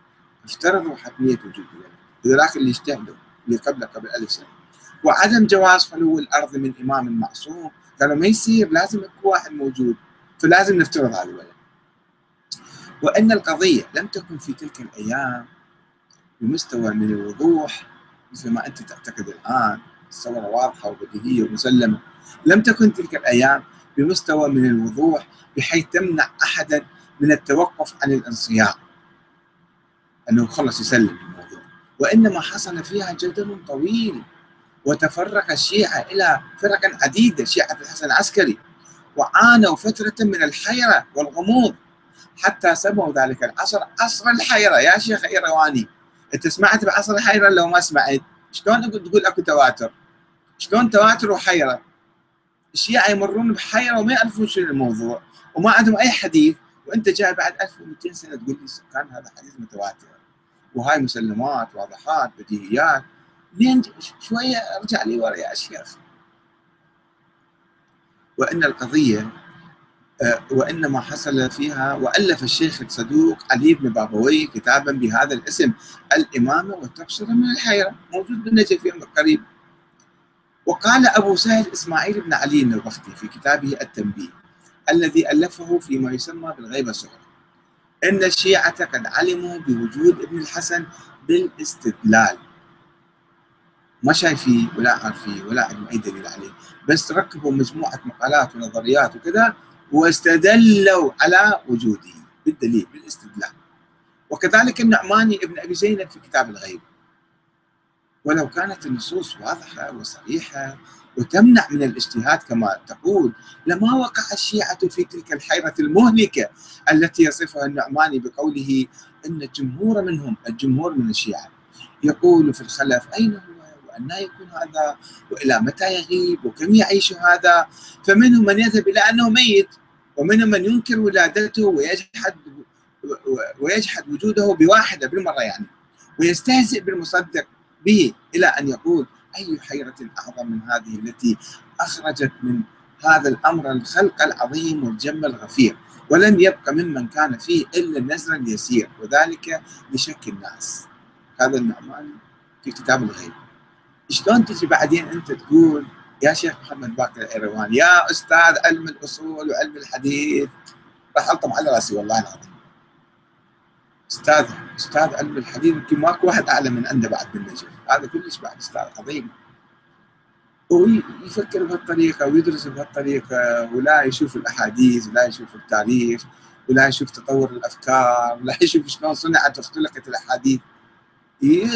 افترضوا حتمية وجود الولد. هذولاك اللي اجتهدوا اللي قبل قبل ألف سنة. وعدم جواز خلو الأرض من إمام معصوم. قالوا ما يصير لازم يكون واحد موجود فلازم نفترض هذا الولد. وأن القضية لم تكن في تلك الأيام بمستوى من الوضوح مثل ما أنت تعتقد الان الصورة واضحة وبديهية ومسلمة. لم تكن تلك الأيام بمستوى من الوضوح بحيث تمنع أحدا من التوقف عن الانصياع. أنه خلص يسلم الموضوع. وإنما حصل فيها جدل طويل وتفرق الشيعة إلى فرق عديدة شيعة الحسن العسكري وعانوا فترة من الحيرة والغموض حتى سموا ذلك العصر عصر الحيرة. يا شيخ إيرواني. أنت سمعت بعصر الحيره لو ما سمعت؟ شلون تقول أكو تواتر؟ شلون تواتر وحيرة؟ الشيعة يمرون بحيرة وما يعرفون شنو الموضوع وما عندهم أي حديث وأنت جاي بعد 1200 سنة تقول لي كان هذا حديث متواتر. وهاي مسلمات واضحات بديهيات. لين شوية ارجع لي ورا يا شيخ وأن القضية وإنما حصل فيها وألف الشيخ الصدوق علي بن بابوي كتابا بهذا الاسم الإمامة والتبصرة من الحيرة موجود بالنجف قريب. وقال أبو سهل إسماعيل بن علي النوبختي في كتابه التنبيه الذي ألفه فيما يسمى بالغيبة الصغرى إن الشيعة قد علموا بوجود ابن الحسن بالاستدلال. ما شايفيه ولا عارفيه ولا عندهم أي دليل عليه بس ركبوا مجموعة مقالات ونظريات وكذا واستدلوا على وجوده بالدليل بالاستدلال. وكذلك النعماني ابن أبي زينب في كتاب الغيب. ولو كانت النصوص واضحة وصريحة وتمنع من الاجتهاد كما تقول لما وقع الشيعة في تلك الحيرة المهلكة التي يصفها النعماني بقوله أن الجمهور منهم الجمهور من الشيعة يقول في الخلف أين هو وأن يكون هذا وإلى متى يغيب وكم يعيش هذا؟ فمنهم من يذهب إلى أنه ميت. ومنهم من ينكر ولادته ويجحد ويجحد وجوده بواحدة بالمرة يعني ويستهزئ بالمصدق به إلى أن يقول أي حيرة أعظم من هذه التي أخرجت من هذا الأمر الخلق العظيم والجم الغفير ولم يبق ممن كان فيه إلا النزر اليسير وذلك لشك الناس. هذا النعمان في كتاب الغيب. شلون تجي بعدين أنت تقول يا شيخ محمد باقر الإيرواني يا أستاذ علم الأصول وعلم الحديث. راح ألطم على رأسي والله العظيم. أستاذ أستاذ علم الحديث يمكن ماكو واحد أعلى من عنده بعد بالنجف هذا كلش بعد أستاذ عظيم. ويفكر بهالطريقة ويدرس بهالطريقة ولا يشوف الأحاديث ولا يشوف التاريخ ولا يشوف تطور الأفكار ولا يشوف شلون صنعت واختلقت الأحاديث.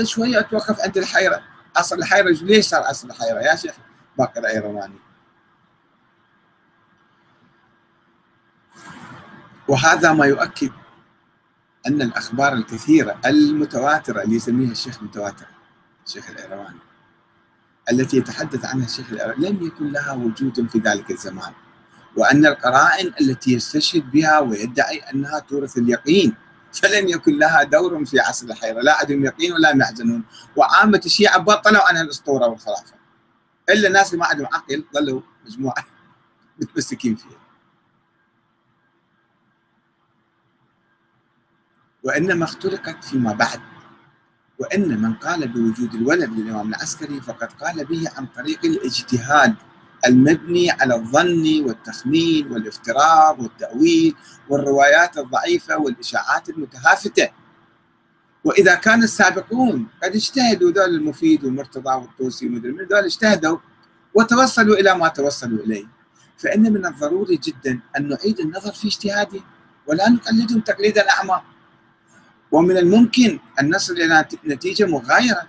شوية أتوقف عند الحيرة. أصل الحيرة ليش صار أصل الحيرة يا شيخ؟ باقر ايرواني وهذا ما يؤكد أن الأخبار الكثيرة المتواترة اللي يسميها الشيخ متواترة الشيخ الإيرواني التي يتحدث عنها الشيخ الإيرواني لم يكن لها وجود في ذلك الزمان. وأن القرائن التي يستشهد بها ويدعي أنها تورث اليقين فلن يكن لها دور في عصر الحيرة. لا عندهم يقين ولا يحزنون وعامة الشيعة بطلوا عنها الأسطورة والخرافة إلا الناس اللي ما عندهم عقل ظلوا مجموعة متمسكين فيها. وإنما اختلقت فيما بعد. وإن من قال بوجود الولد للإمام العسكري فقد قال به عن طريق الاجتهاد المبني على الظن والتخمين والافتراض والتأويل والروايات الضعيفة والإشاعات المتهافتة. وإذا كان السابقون قد اجتهدوا ذول المفيد والمرتضى والطوسي ومدري من ذول اجتهدوا وتوصلوا إلى ما توصلوا إليه. فإن من الضروري جدا أن نعيد النظر في اجتهادهم ولا نقلدهم تقليدا أعمى. ومن الممكن أن نصل إلى نتيجة مغايرة.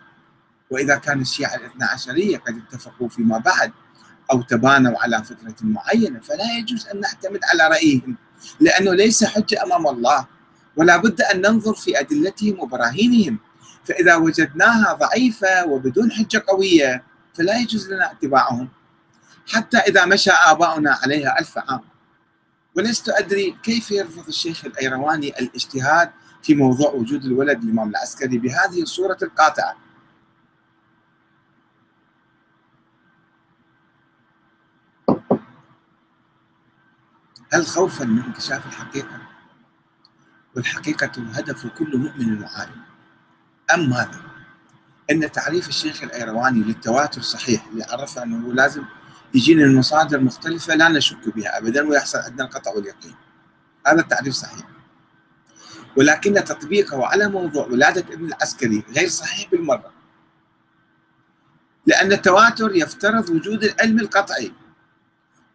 وإذا كان الشيعة الاثنى عشرية قد اتفقوا فيما بعد أو تبانوا على فكرة معينة فلا يجوز أن نعتمد على رأيهم لأنه ليس حجة أمام الله. ولا بد أن ننظر في أدلتهم وبراهينهم. فإذا وجدناها ضعيفة وبدون حجة قوية فلا يجوز لنا اتباعهم. حتى إذا مشى آباؤنا عليها ألف عام. ولست أدري كيف يرفض الشيخ الأيرواني الاجتهاد في موضوع وجود الولد الإمام العسكري بهذه الصورة القاطعة. هل خوفا من انكشاف الحقيقة؟ والحقيقة هدف كل مؤمن وعالم أم ماذا أن تعريف الشيخ الأيرواني للتواتر صحيح اللي عرفه أنه لازم يجينا من مصادر مختلفة لا نشك بها أبدا ويحصل عندنا القطع واليقين. هذا التعريف صحيح. ولكن تطبيقه على موضوع ولادة ابن العسكري غير صحيح بالمرة. لأن التواتر يفترض وجود العلم القطعي.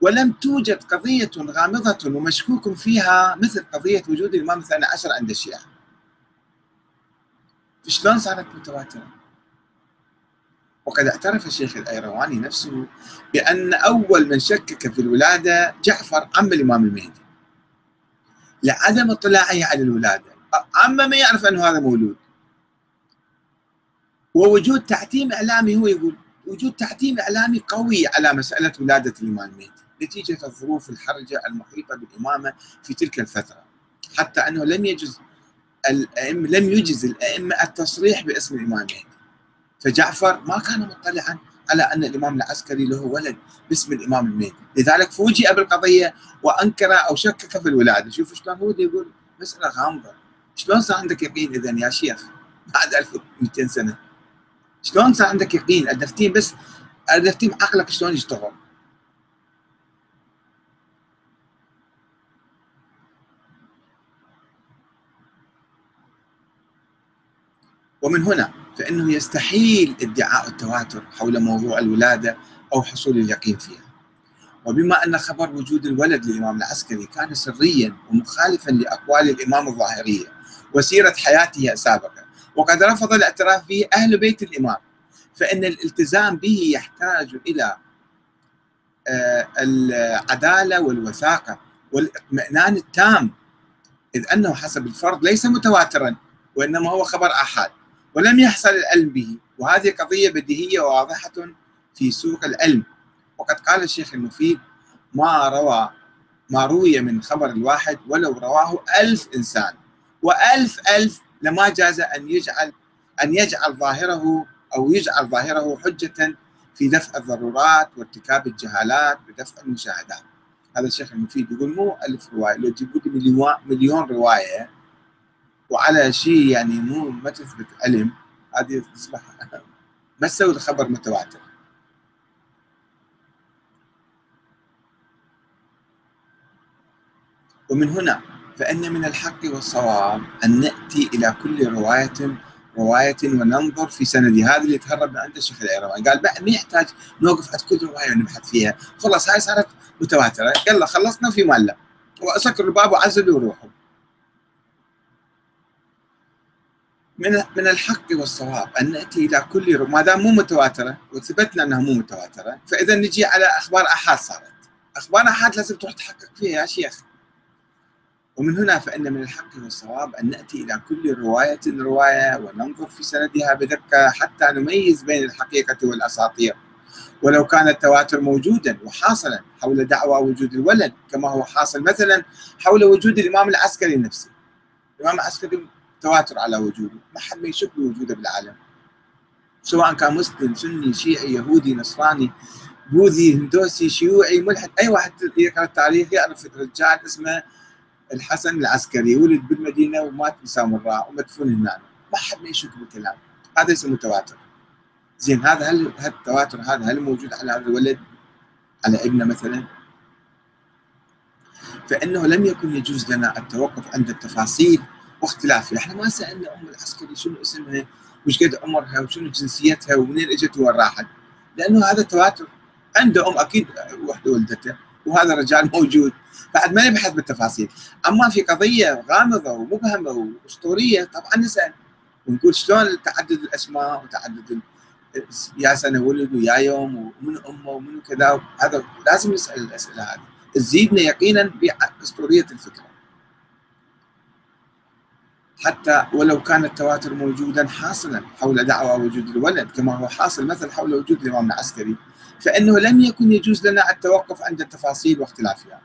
ولم توجد قضية غامضة ومشكوك فيها مثل قضية وجود الإمام الثاني عشر عند الشيعة. شلون صارت متواترة؟ وقد اعترف الشيخ الأيرواني نفسه بأن أول من شكك في الولادة جعفر عم الإمام المهدي. لعدم اطلاعه على الولادة. عما ما يعرف أنه هذا مولود. ووجود تعتيم إعلامي هو يقول وجود تعتيم إعلامي قوي على مسألة ولادة الإمام المهدي. نتيجة الظروف الحرجة المحيطة بالإمامة في تلك الفترة. حتى أنه لم يجز الأئمة لم يجز الأئمة التصريح باسم الإمام المهدي فجعفر ما كان مطلعا على أن الإمام العسكري له ولد باسم الإمام المهدي. لذلك فوجئ بالقضية وأنكر أو شكك في الولادة. شوفوا شلون هو يقول مسألة غامضة. شلون صار عندك يقين اذا يا شيخ؟ بعد 1200 سنة. شلون صار عندك يقين؟ الدفتين بس الدفتين عقلك شلون يشتغل؟ ومن هنا فإنه يستحيل ادعاء التواتر حول موضوع الولادة أو حصول اليقين فيها. وبما أن خبر وجود الولد للإمام العسكري كان سريا ومخالفا لأقوال الإمام الظاهرية وسيرة حياته السابقة وقد رفض الاعتراف به أهل بيت الإمام فإن الالتزام به يحتاج إلى آه، العدالة والوثاقة والإطمئنان التام إذ أنه حسب الفرض ليس متواترا وإنما هو خبر أحد ولم يحصل العلم به. وهذه قضية بديهية وواضحة في سوق العلم. وقد قال الشيخ المفيد ما روى ما روي من خبر الواحد ولو رواه ألف إنسان. وألف ألف لما جاز أن يجعل أن يجعل ظاهره أو يجعل ظاهره حجة في دفع الضرورات وارتكاب الجهالات ودفع المشاهدات. هذا الشيخ المفيد يقول مو ألف رواية لو تجيبوا لي مليون رواية وعلى شيء يعني مو ما تثبت علم هذه تصبح ما تسوي الخبر متواتر. ومن هنا فإن من الحق والصواب أن نأتي إلى كل رواية رواية وننظر في سندها هذا اللي تهرب من عند الشيخ العيرواني قال ما يحتاج نوقف عند كل رواية ونبحث فيها. خلاص هاي صارت متواترة. يلا خلصنا في مالة وأسكر الباب وعزلوا وروحوا من من الحق والصواب أن نأتي إلى كل ما دام مو متواترة وثبتنا أنها مو متواترة فإذا نجي على أخبار أحاد صارت. أخبار أحاد لازم تروح تحقق فيها يا شيخ. ومن هنا فإن من الحق والصواب أن نأتي إلى كل رواية رواية وننظر في سندها بدقة حتى نميز بين الحقيقة والأساطير. ولو كان التواتر موجودا وحاصلا حول دعوى وجود الولد كما هو حاصل مثلا حول وجود الإمام العسكري نفسه. الإمام العسكري تواتر على وجوده. ما حد ما يشك بوجوده بالعالم. سواء كان مسلم سني شيعي يهودي نصراني بوذي هندوسي شيوعي ملحد أي واحد يقرا التاريخ يعرف رجال اسمه الحسن العسكري ولد بالمدينة ومات بسامراء ومدفون هناك ما حد ما يشك بالكلام. هذا اسمه متواتر زين هذا هل التواتر هذا هل موجود على هذا الولد؟ على ابنه مثلا؟ فإنه لم يكن يجوز لنا التوقف عند التفاصيل. واختلافها إحنا ما سألنا ام العسكري شنو اسمها وش قد عمرها وشنو جنسيتها ومنين اجت وين راحت لأنه هذا تواتر. عنده أم أكيد وحدة ولدته وهذا الرجال موجود. بعد ما نبحث بالتفاصيل. أما في قضية غامضة ومبهمة وأسطورية طبعا نسأل. ونقول شلون تعدد الأسماء وتعدد يا سنة ولد ويا يوم ومن أمه ومن كذا. هذا لازم نسأل الأسئلة هذه. تزيدنا يقينا بأسطورية الفكرة. حتى ولو كان التواتر موجودا حاصلا حول دعوى وجود الولد كما هو حاصل مثل حول وجود الإمام العسكري فإنه لم يكن يجوز لنا التوقف عند التفاصيل واختلافها.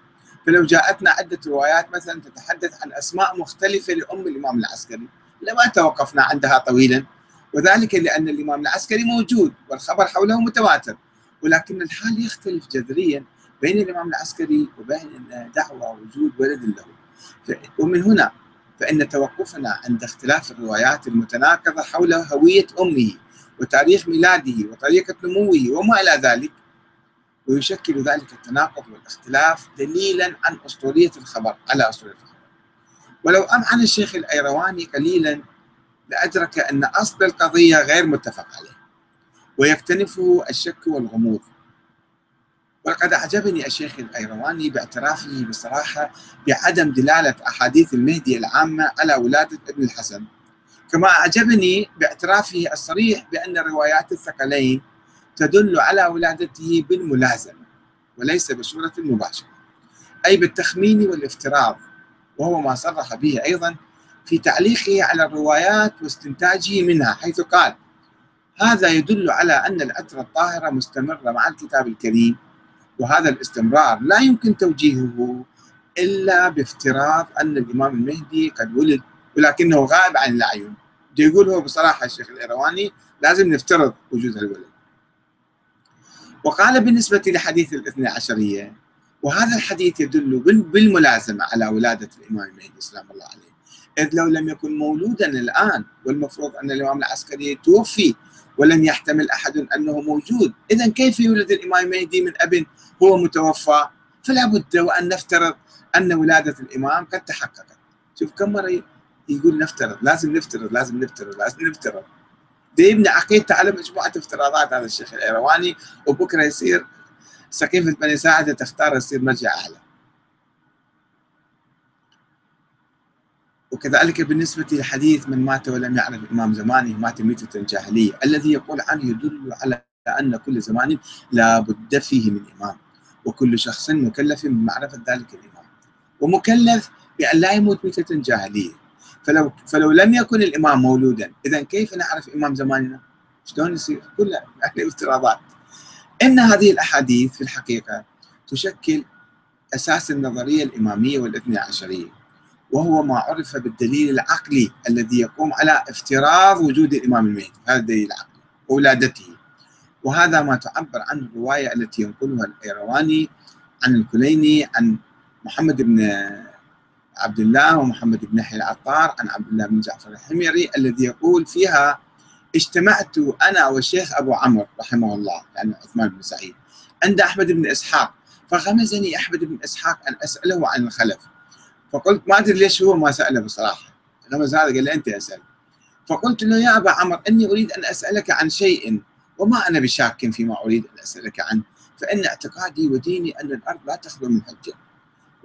فلو جاءتنا عدة روايات مثلا تتحدث عن أسماء مختلفة لأم الإمام العسكري لما توقفنا عندها طويلا؟ وذلك لأن الإمام العسكري موجود والخبر حوله متواتر ولكن الحال يختلف جذريا بين الإمام العسكري وبين دعوى وجود ولد له. ومن هنا فإن توقفنا عند اختلاف الروايات المتناقضة حول هوية أمه وتاريخ ميلاده وطريقة نموه وما إلى ذلك ويشكل ذلك التناقض والاختلاف دليلا عن أسطورية الخبر على أسطورية الخبر. ولو أمعن الشيخ الأيرواني قليلا لأدرك أن أصل القضية غير متفق عليه ويكتنفه الشك والغموض. ولقد أعجبني الشيخ الأيرواني باعترافه بصراحة بعدم دلالة أحاديث المهدي العامة على ولادة ابن الحسن. كما أعجبني باعترافه الصريح بأن روايات الثقلين تدل على ولادته بالملازمة وليس بصورة مباشرة أي بالتخمين والافتراض وهو ما صرح به أيضا في تعليقه على الروايات واستنتاجه منها حيث قال هذا يدل على أن الأترة الطاهرة مستمرة مع الكتاب الكريم وهذا الاستمرار لا يمكن توجيهه إلا بافتراض أن الإمام المهدي قد ولد ولكنه غائب عن الأعين. يقول هو بصراحة الشيخ الإيرواني لازم نفترض وجود الولد وقال بالنسبة لحديث الاثنى عشرية وهذا الحديث يدل بالملازمة على ولادة الإمام المهدي سلام الله عليه. إذ لو لم يكن مولودا الآن والمفروض أن الإمام العسكري توفي ولم يحتمل أحد أنه موجود، اذا كيف يولد الإمام المهدي من أب هو متوفى؟ فلا بد وأن نفترض أن ولادة الإمام قد تحققت. شوف كم مرة يقول نفترض، لازم نفترض، لازم نفترض، لازم نفترض. يبني عقيدته على مجموعة افتراضات هذا الشيخ الأيرواني وبكرة يصير سقيفة بني ساعدة تختار يصير مرجع أعلى. وكذلك بالنسبة لحديث من مات ولم يعرف الإمام زمانه مات ميتة جاهلية الذي يقول عنه يدل على أن كل زمان لا بد فيه من إمام وكل شخص مكلف بمعرفة ذلك الإمام ومكلف بأن لا يموت ميتة جاهلية فلو فلو لم يكن الإمام مولودا إذا كيف نعرف إمام زماننا؟ شلون يصير؟ كلها يعني افتراضات إن هذه الأحاديث في الحقيقة تشكل أساس النظرية الإمامية والاثنى عشرية وهو ما عرف بالدليل العقلي الذي يقوم على افتراض وجود الإمام المهدي. هذا الدليل العقلي وولادته. وهذا ما تعبر عنه الرواية التي ينقلها الأيرواني عن الكليني عن محمد بن عبد الله ومحمد بن يحيى العطار عن عبد الله بن جعفر الحميري الذي يقول فيها اجتمعت أنا والشيخ أبو عمرو رحمه الله يعني عثمان بن سعيد عند أحمد بن إسحاق. فغمزني أحمد بن إسحاق أن أسأله عن الخلف. فقلت ما أدري ليش هو ما سأله بصراحة. غمز هذا قال لي أنت اسال فقلت له يا أبا عمرو إني أريد أن أسألك عن شيء وما أنا بشاك فيما أريد أن أسألك عنه. فإن اعتقادي وديني أن الأرض لا تخلو من حجة.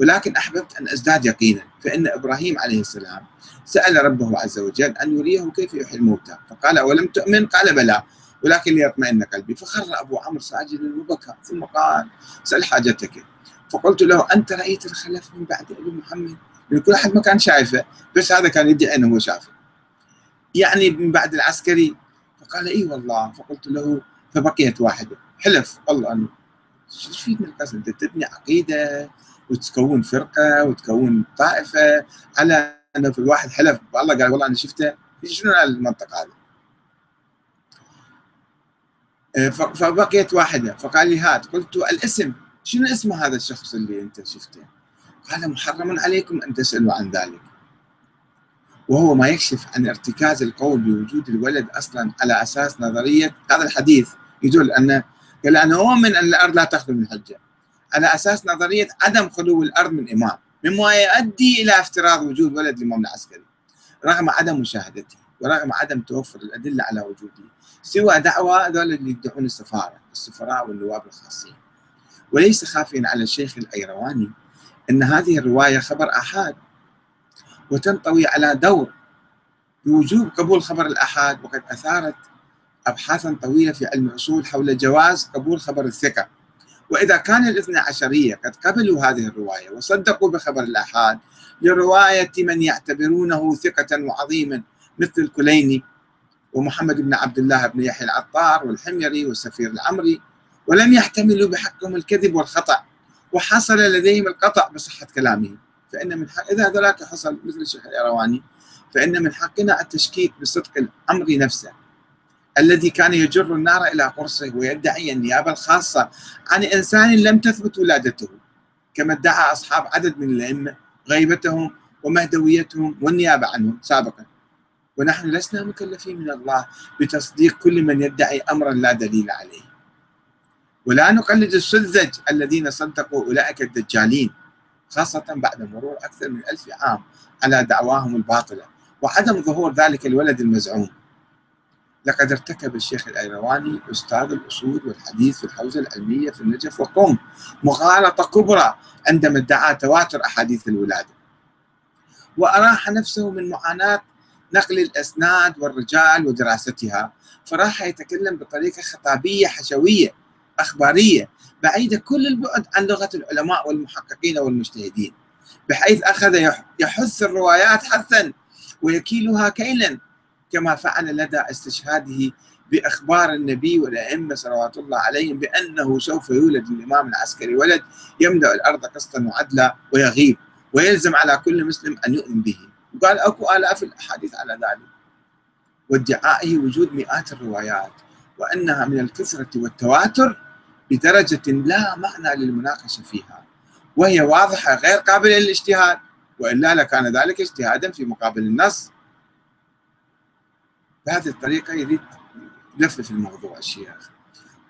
ولكن أحببت أن أزداد يقينا. فإن إبراهيم عليه السلام سأل ربه عز وجل أن يريه كيف يحيي الموتى. فقال أولم تؤمن؟ قال بلى. ولكن ليطمئن قلبي. فخر أبو عمرو ساجدا وبكى. ثم قال سل حاجتك. فقلت له أنت رأيت الخلف من بعد أبي محمد؟ يعني كل أحد ما كان شايفه بس هذا كان يدعي أنه هو شافه. يعني من بعد العسكري؟ فقال إي والله. فقلت له فبقيت واحدة. حلف. والله انه شو تفيد من القصد؟ أنت تبني عقيدة وتكون فرقة وتكون طائفة على أنه في الواحد حلف. والله قال والله أنا شفته. شنو المنطق هذا؟ آه، فبقيت واحدة. فقال لي هات. قلت الاسم. شنو اسم هذا الشخص اللي انت شفته؟ قال محرم عليكم أن تسألوا عن ذلك. وهو ما يكشف عن ارتكاز القول بوجود الولد أصلا على أساس نظرية هذا الحديث. يدل أن قال أنا اؤمن أن الأرض لا تخلو من حجة. على أساس نظرية عدم خلو الأرض من إمام. مما يؤدي إلى افتراض وجود ولد الامام العسكري رغم عدم مشاهدته ورغم عدم توفر الأدلة على وجوده سوى دعوى هذول اللي يدعون السفارة السفراء والنواب الخاصين. وليس خافيا على الشيخ الأيرواني أن هذه الرواية خبر أحاد وتنطوي على دور بوجوب قبول خبر الآحاد وقد أثارت أبحاثا طويلة في علم الأصول حول جواز قبول خبر الثقة. وإذا كان الاثنى عشرية قد قبلوا هذه الرواية وصدقوا بخبر الآحاد لرواية من يعتبرونه ثقة وعظيما مثل الكليني ومحمد بن عبد الله بن يحيى العطار والحميري والسفير العمري ولم يحتملوا بحقهم الكذب والخطأ وحصل لديهم القطع بصحة كلامهم. فإن من حق إذا ذلك حصل مثل الشيخ الإيرواني فإن من حقنا التشكيك بصدق الأمر نفسه الذي كان يجر النار إلى قرصه ويدعي النيابة الخاصة عن إنسان لم تثبت ولادته كما ادعى أصحاب عدد من الأئمة غيبتهم ومهدويتهم والنيابة عنهم سابقا. ونحن لسنا مكلفين من الله بتصديق كل من يدعي أمرا لا دليل عليه. ولا نقلد السذج الذين صدقوا أولئك الدجالين خاصة بعد مرور أكثر من ألف عام على دعواهم الباطلة وعدم ظهور ذلك الولد المزعوم. لقد ارتكب الشيخ الأيرواني أستاذ الأصول والحديث في الحوزة العلمية في النجف وقم مغالطة كبرى عندما ادعى تواتر أحاديث الولادة. وأراح نفسه من معاناة نقل الأسناد والرجال ودراستها فراح يتكلم بطريقة خطابية حشوية أخبارية بعيدة كل البعد عن لغة العلماء والمحققين والمجتهدين. بحيث أخذ يحث الروايات حثا ويكيلها كيلا كما فعل لدى استشهاده بأخبار النبي والأئمة صلوات الله عليهم بأنه سوف يولد الإمام العسكري ولد يملأ الأرض قسطا وعدلا ويغيب ويلزم على كل مسلم أن يؤمن به. وقال أكو آلاف الأحاديث على ذلك. وادعائه وجود مئات الروايات وأنها من الكثرة والتواتر بدرجة لا معنى للمناقشة فيها. وهي واضحة غير قابلة للاجتهاد وإلا لكان ذلك اجتهادا في مقابل النص. بهذه الطريقة يريد يلفف الموضوع الشيخ.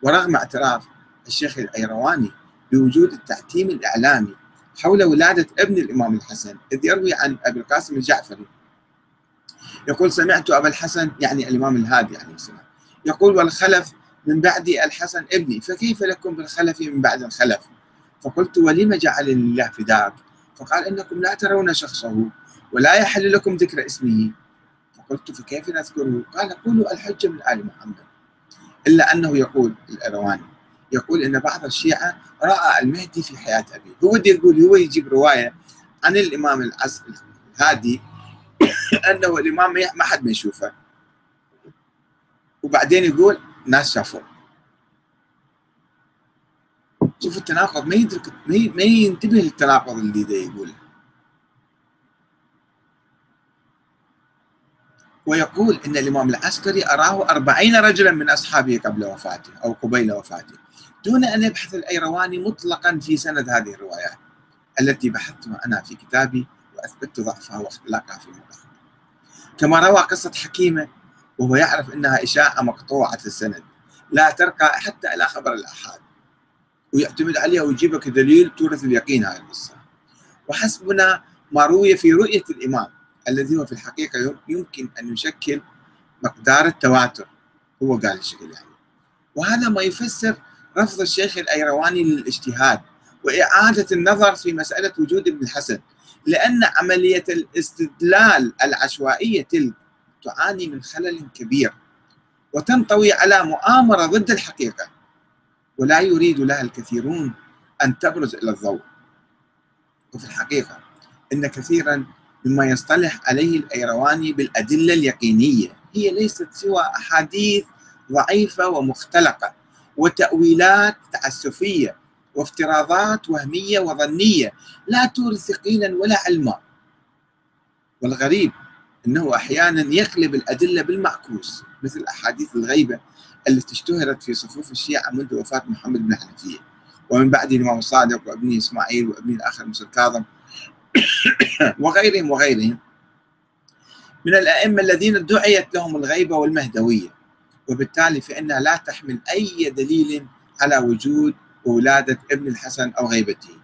ورغم اعتراف الشيخ الأيرواني بوجود التعتيم الإعلامي حول ولادة ابن الإمام الحسن إذ يروي عن أبي القاسم الجعفري. يقول سمعت أبا الحسن يعني الإمام الهادي عليه السلام يقول والخلف من بعد الحسن ابني فكيف لكم بالخلف من بعد الخلف؟ فقلت ولم جعل الله فداك؟ فقال إنكم لا ترون شخصه ولا يحل لكم ذكر اسمه. فقلت فكيف نذكره؟ قال قولوا الحجة من آل محمد. إلا أنه يقول الأرواني يقول أن بعض الشيعة رأى المهدي في حياة أبيه. هو ودي يقول هو يجيب رواية عن الإمام العز الهادي أنه الإمام ما حد ما يشوفه. وبعدين يقول ناس شافوه شوف التناقض ما يدرك ما ينتبه للتناقض اللي ده يقوله. ويقول إن الإمام العسكري أراه أربعين رجلا من أصحابه قبل وفاته أو قبيل وفاته دون أن يبحث الأيرواني مطلقا في سند هذه الروايات التي بحثتها أنا في كتابي وأثبتت ضعفها واختلاقها في مدخل كما روى قصة حكيمة وهو يعرف أنها إشاعة مقطوعة السند. لا ترقى حتى إلى خبر الأحاد. ويعتمد عليها ويجيبك دليل تورث اليقين هذه القصة. وحسبنا ما روي في رؤية الإمام الذي هو في الحقيقة يمكن أن يشكل مقدار التواتر هو قال الشكل يعني. وهذا ما يفسر رفض الشيخ الأيرواني للاجتهاد وإعادة النظر في مسألة وجود ابن الحسن لأن عملية الاستدلال العشوائية تلك تعاني من خلل كبير وتنطوي على مؤامرة ضد الحقيقة. ولا يريد لها الكثيرون أن تبرز إلى الضوء. وفي الحقيقة إن كثيرا مما يصطلح عليه الأيرواني بالأدلة اليقينية هي ليست سوى أحاديث ضعيفة ومختلقة وتأويلات تعسفية وافتراضات وهمية وظنية لا تورث يقينا ولا علما. والغريب أنه أحيانا يقلب الأدلة بالمعكوس مثل أحاديث الغيبة التي اشتهرت في صفوف الشيعة منذ وفاة محمد بن حنفية. ومن بعد الإمام الصادق وأبنه إسماعيل وأبنه الآخر موسى الكاظم وغيرهم وغيرهم. من الأئمة الذين دعيت لهم الغيبة والمهدوية. وبالتالي فإنها لا تحمل أي دليل على وجود وولادة ابن الحسن أو غيبته.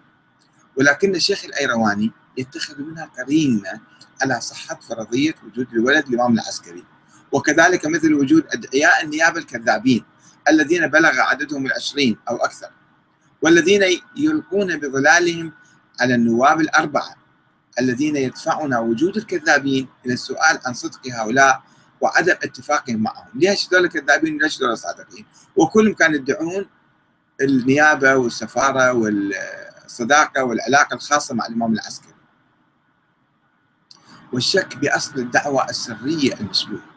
ولكن الشيخ الأيرواني يتخذ منها قرينة على صحة فرضية وجود الولد الإمام العسكري. وكذلك مثل وجود أدعياء النيابة الكذابين الذين بلغ عددهم العشرين أو أكثر والذين يلقون بظلالهم على النواب الأربعة الذين يدفعون وجود الكذابين إلى السؤال عن صدق هؤلاء وعدم اتفاقهم معهم. ليش هذول كذابين وليش هذول صادقين وكلهم كانوا يدعون النيابة والسفارة والصداقة والعلاقة الخاصة مع الإمام العسكري. والشك بأصل الدعوة السرية المشبوهة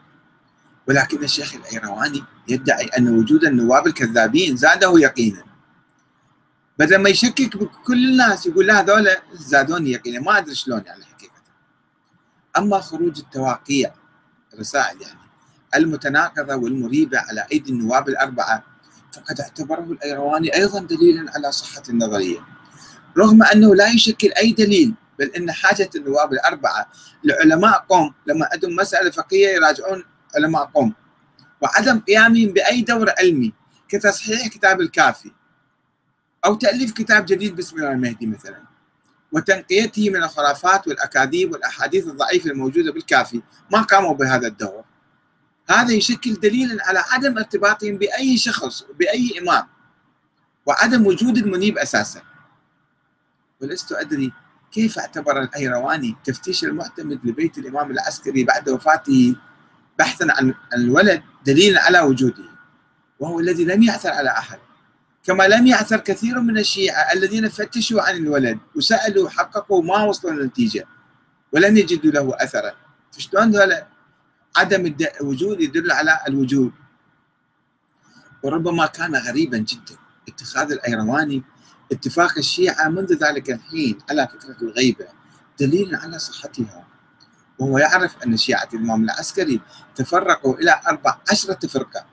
ولكن الشيخ الأيرواني يدعي أن وجود النواب الكذابين زاده يقينا. بدل ما يشكك بكل الناس يقول لا هذول زادوني يقينا. ما أدري شلون يعني حقيقة. أما خروج التواقيع الرسائل يعني المتناقضة والمريبة على أيدي النواب الأربعة فقد اعتبره الايرواني أيضا دليلا على صحة النظرية. رغم أنه لا يشكل أي دليل بل إن حاجة النواب الأربعة لعلماء قوم. لما عندهم مسألة فقهية يراجعون علماء قوم. وعدم قيامهم بأي دور علمي كتصحيح كتاب الكافي أو تأليف كتاب جديد باسم الإمام المهدي مثلا. وتنقيته من الخرافات والأكاذيب والأحاديث الضعيفة الموجودة بالكافي. ما قاموا بهذا الدور. هذا يشكل دليلا على عدم ارتباطهم بأي شخص بأي إمام. وعدم وجود المنيب أساسا. ولست أدري كيف اعتبر الأيرواني تفتيش المعتمد لبيت الإمام العسكري بعد وفاته بحثا عن الولد دليلا على وجوده وهو الذي لم يعثر على أحد. كما لم يعثر كثير من الشيعة الذين فتشوا عن الولد وسألوا حققوا ما وصلوا للنتيجة ولم يجدوا له أثرا. فشلون هذا عدم الوجود يدل على الوجود؟ وربما كان غريبا جدا اتخاذ الأيرواني اتفاق الشيعة منذ ذلك الحين على فكرة الغيبة دليل على صحتها. وهو يعرف أن شيعة الإمام العسكري تفرقوا إلى أربع عشرة فرقة.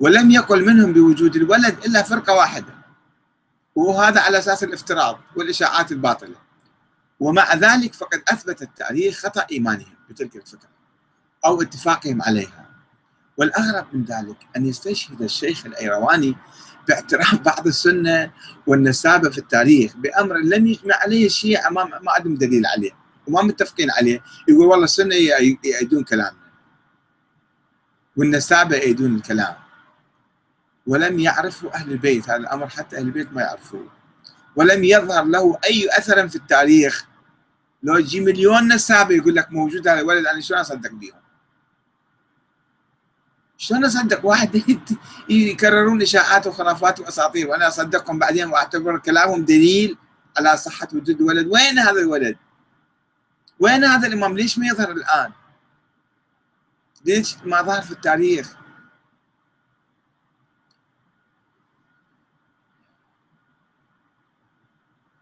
ولم يقل منهم بوجود الولد إلا فرقة واحدة. وهذا على أساس الافتراض والإشاعات الباطلة. ومع ذلك فقد أثبت التاريخ خطأ إيمانهم بتلك الفكرة أو اتفاقهم عليها. والأغرب من ذلك أن يستشهد الشيخ الأيرواني باعتراف بعض السنة والنسابة في التاريخ بأمر لم يجمع عليه الشيعة ما, ما عندهم دليل عليه وما متفقين عليه. يقول والله السنة يأيدون كلامنا والنسابة يأيدون الكلام. ولم يعرفوا أهل البيت هذا الأمر حتى أهل البيت ما يعرفوه. ولم يظهر له أي أثر في التاريخ. لو يجي مليون نسابة يقول لك موجود هذا الولد أنا شلون أصدق بيهم؟ شلون أصدق واحد؟ يكررون إشاعات وخرافات وأساطير وأنا أصدقهم بعدين وأعتبر كلامهم دليل على صحة وجود الولد. وين هذا الولد؟ وين هذا الإمام؟ ليش ما يظهر الآن؟ ليش ما ظهر في التاريخ؟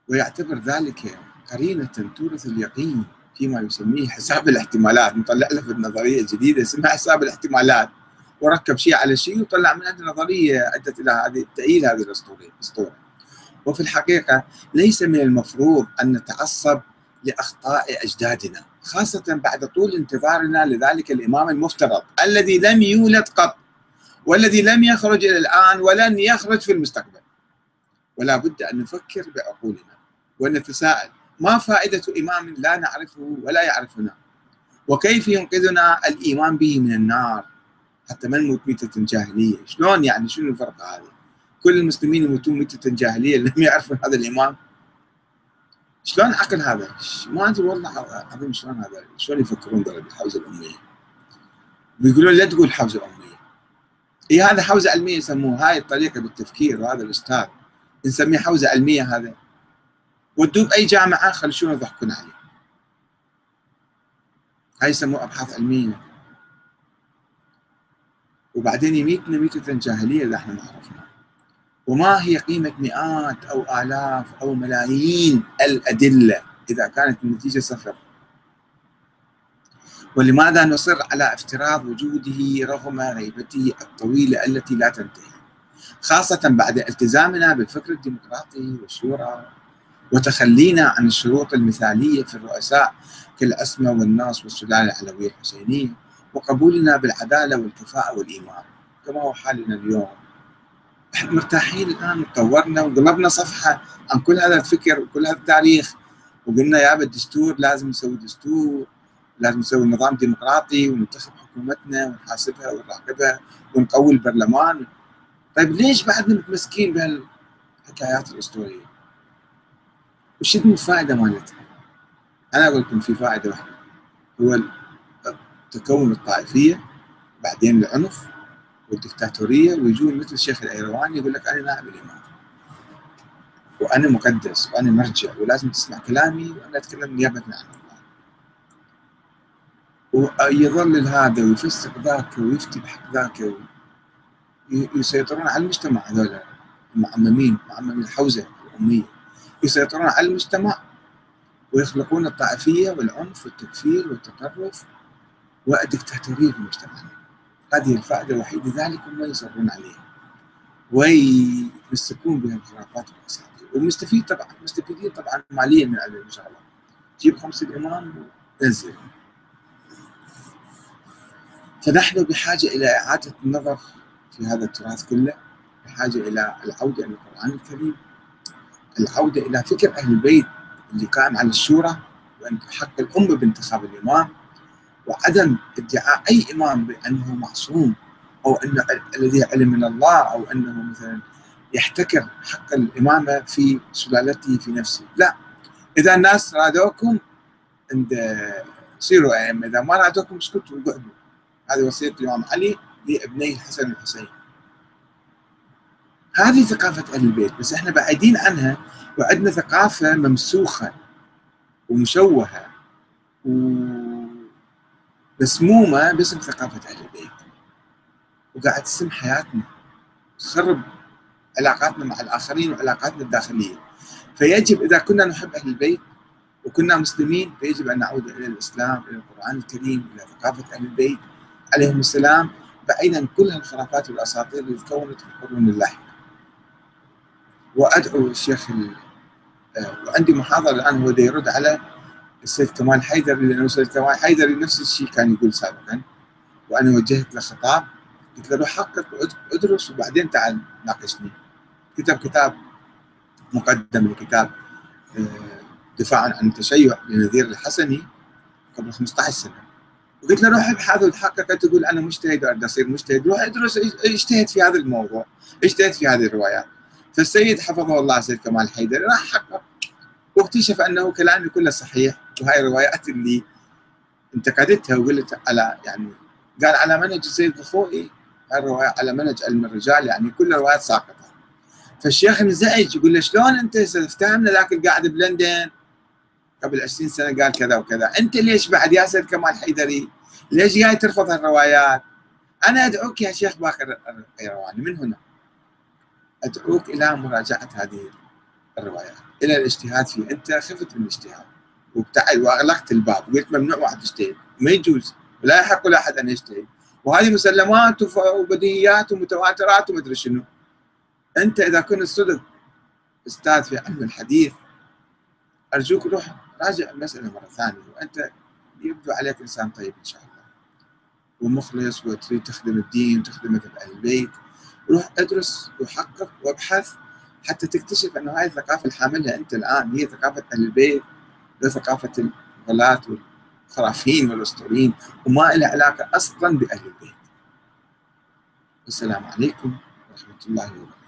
ويعتبر ذلك قرينة تورث اليقين فيما يسميه حساب الاحتمالات. نطلع له في النظرية الجديدة اسمها حساب الاحتمالات. وركب شيء على شيء وطلع من عنده نظرية أدت إلى هذه تأييد هذه الأسطورة. وفي الحقيقة ليس من المفروض أن نتعصب لأخطاء أجدادنا خاصة بعد طول انتظارنا لذلك الإمام المفترض الذي لم يولد قط والذي لم يخرج إلى الآن ولن يخرج في المستقبل. ولا بد أن نفكر بعقولنا ونتساءل ما فائدة إمام لا نعرفه ولا يعرفنا؟ وكيف ينقذنا الإيمان به من النار؟ حتى ما نموت ميتة جاهلية شلون يعني شنو الفرق هذا كل المسلمين يموتون ميتة جاهلية لم يعرفون هذا الإمام شلون عقل هذا؟ ما أدري والله عظيم شلون هذا شلون يفكرون ذولا بالحوزة الأمية؟ ويقولون لا تقول حوزة أمية. إي هذا حوزة علمية يسموه هاي الطريقة بالتفكير وهذا الأستاذ نسميه حوزة علمية هذا ودوه باي جامعة خلشونا يضحكون عليه. هاي يسموه أبحاث علمية. وبعدين يميتنا ميتة جاهلية اللي إحنا ما عرفنا وما هي قيمة مئات أو آلاف أو ملايين الأدلة إذا كانت النتيجة صفر. ولماذا نصر على افتراض وجوده رغم غيبته الطويلة التي لا تنتهي؟ خاصة بعد التزامنا بالفكر الديمقراطي والشورى وتخلينا عن الشروط المثالية في الرؤساء كالأسمى والناس والسلالة العلوية الحسينية. وقبولنا بالعدالة والكفاءة والإيمان كما هو حالنا اليوم إحنا مرتاحين الآن طورنا وقلبنا صفحة عن كل هذا الفكر وكل هذا التاريخ وقلنا يا الدستور لازم نسوي دستور لازم نسوي نظام ديمقراطي وننتخب حكومتنا ونحاسبها ونراقبها ونقوي البرلمان طيب ليش بعدنا متمسكين بهالحكايات الأسطورية؟ وش الفائدة مالتها؟ أنا أقول لكم في فائدة واحدة هو تكون الطائفية بعدين العنف والدكتاتورية ويجون مثل الشيخ الأيرواني يقول لك أنا نائب الإمام. وأنا مقدس وأنا مرجع ولازم تسمع كلامي وأنا أتكلم نيابة عن الله. ويظل هذا ويفسق ذاك ويفتي بحق ذاك يسيطرون على المجتمع هذول المعممين معممين الحوزة الأمية. يسيطرون على المجتمع ويخلقون الطائفية والعنف والتكفير والتطرف والدكتاتوريه في مجتمعنا هذه الفائدة الوحيدة ذلك هم يصرون عليها. ويمسكون بها الخرافات والأساطير ومستفيد طبعا مستفيدين طبعا ماليا من عليهم إن شاء الله. جيب خمس الإمام ونزل فنحن بحاجة إلى إعادة النظر في هذا التراث كله بحاجة إلى العودة إلى القرآن الكريم العودة إلى فكر أهل البيت اللي قائم على الشورى وأن حق الأمة بانتخاب الإمام وعدم ادعاء أي إمام بأنه معصوم أو انه الذي علم من الله أو أنه مثلا يحتكر حق الإمامة في سلالته في نفسه، لا إذا الناس رادوكم عند صيروا أئمة، إذا ما رادوكم اسكتوا وقعدوا. هذه وصية الإمام علي لابنيه الحسن والحسين. هذه ثقافة أهل البيت بس إحنا بعيدين عنها وعندنا ثقافة ممسوخة ومشوهة و مسمومه باسم ثقافة أهل البيت. وقاعد تسم حياتنا. تخرب علاقاتنا مع الآخرين وعلاقاتنا الداخلية. فيجب إذا كنا نحب أهل البيت وكنا مسلمين فيجب أن نعود إلى الإسلام إلى القرآن الكريم إلى ثقافة أهل البيت عليهم السلام. بعيدا كل الخرافات والأساطير اللي تكونت في القرون اللاحقه وأدعو الشيخ آه، وعندي محاضرة الآن هو يرد على السيد كمال حيدر لأنه السيد كمال حيدر نفس الشيء كان يقول سابقا وأنا وجهت له خطاب قلت له حقق أدرس وبعدين تعال ناقشني. كتب كتاب مقدم لكتاب آه، دفاعا عن التشيع لنذير الحسني قبل 15 سنة. وقلت له روح ابحث وتحقق. تقول أنا مجتهد واريد أصير مجتهد روح ادرس. اجتهد في هذا الموضوع اجتهد في هذه الروايات. فالسيد حفظه الله سيد كمال حيدر راح حقق واكتشف أنه كلامي كله صحيح. وهاي الروايات اللي انتقدتها وقلت على يعني قال على منهج السيد الخوئي الرواية على منهج علم الرجال يعني كل الروايات ساقطة. فالشيخ انزعج يقول له شلون انت افتهمنا ذاك القاعد بلندن. قبل 20 سنة قال كذا وكذا. انت ليش بعد يا سيد كمال حيدري؟ ليش جاي ترفض الروايات أنا ادعوك يا شيخ باكر القيرواني من هنا؟ ادعوك إلى مراجعة هذه الروايات إلى الاجتهاد فيه انت خفت من الاجتهاد. وابتعد واغلقت الباب وقلت ممنوع واحد يجتهد ما يجوز. ولا يحق لاحد أن يجتهد وهذه مسلمات وبديهيات ومتواترات ومدري شنو. أنت إذا كنت صدق أستاذ في علم الحديث أرجوك روح راجع المسألة مرة ثانية. وأنت يبدو عليك إنسان طيب إن شاء الله. ومخلص وتريد تخدم الدين وتخدم أهل البيت. روح ادرس وحقق وابحث حتى تكتشف أنه هاي الثقافة اللي حاملها أنت الآن هي ثقافة أهل البيت. لا ثقافه الغلاة والخرافين والأسطوريين وما لها علاقة أصلا بأهل البيت. والسلام عليكم ورحمة الله وبركاته.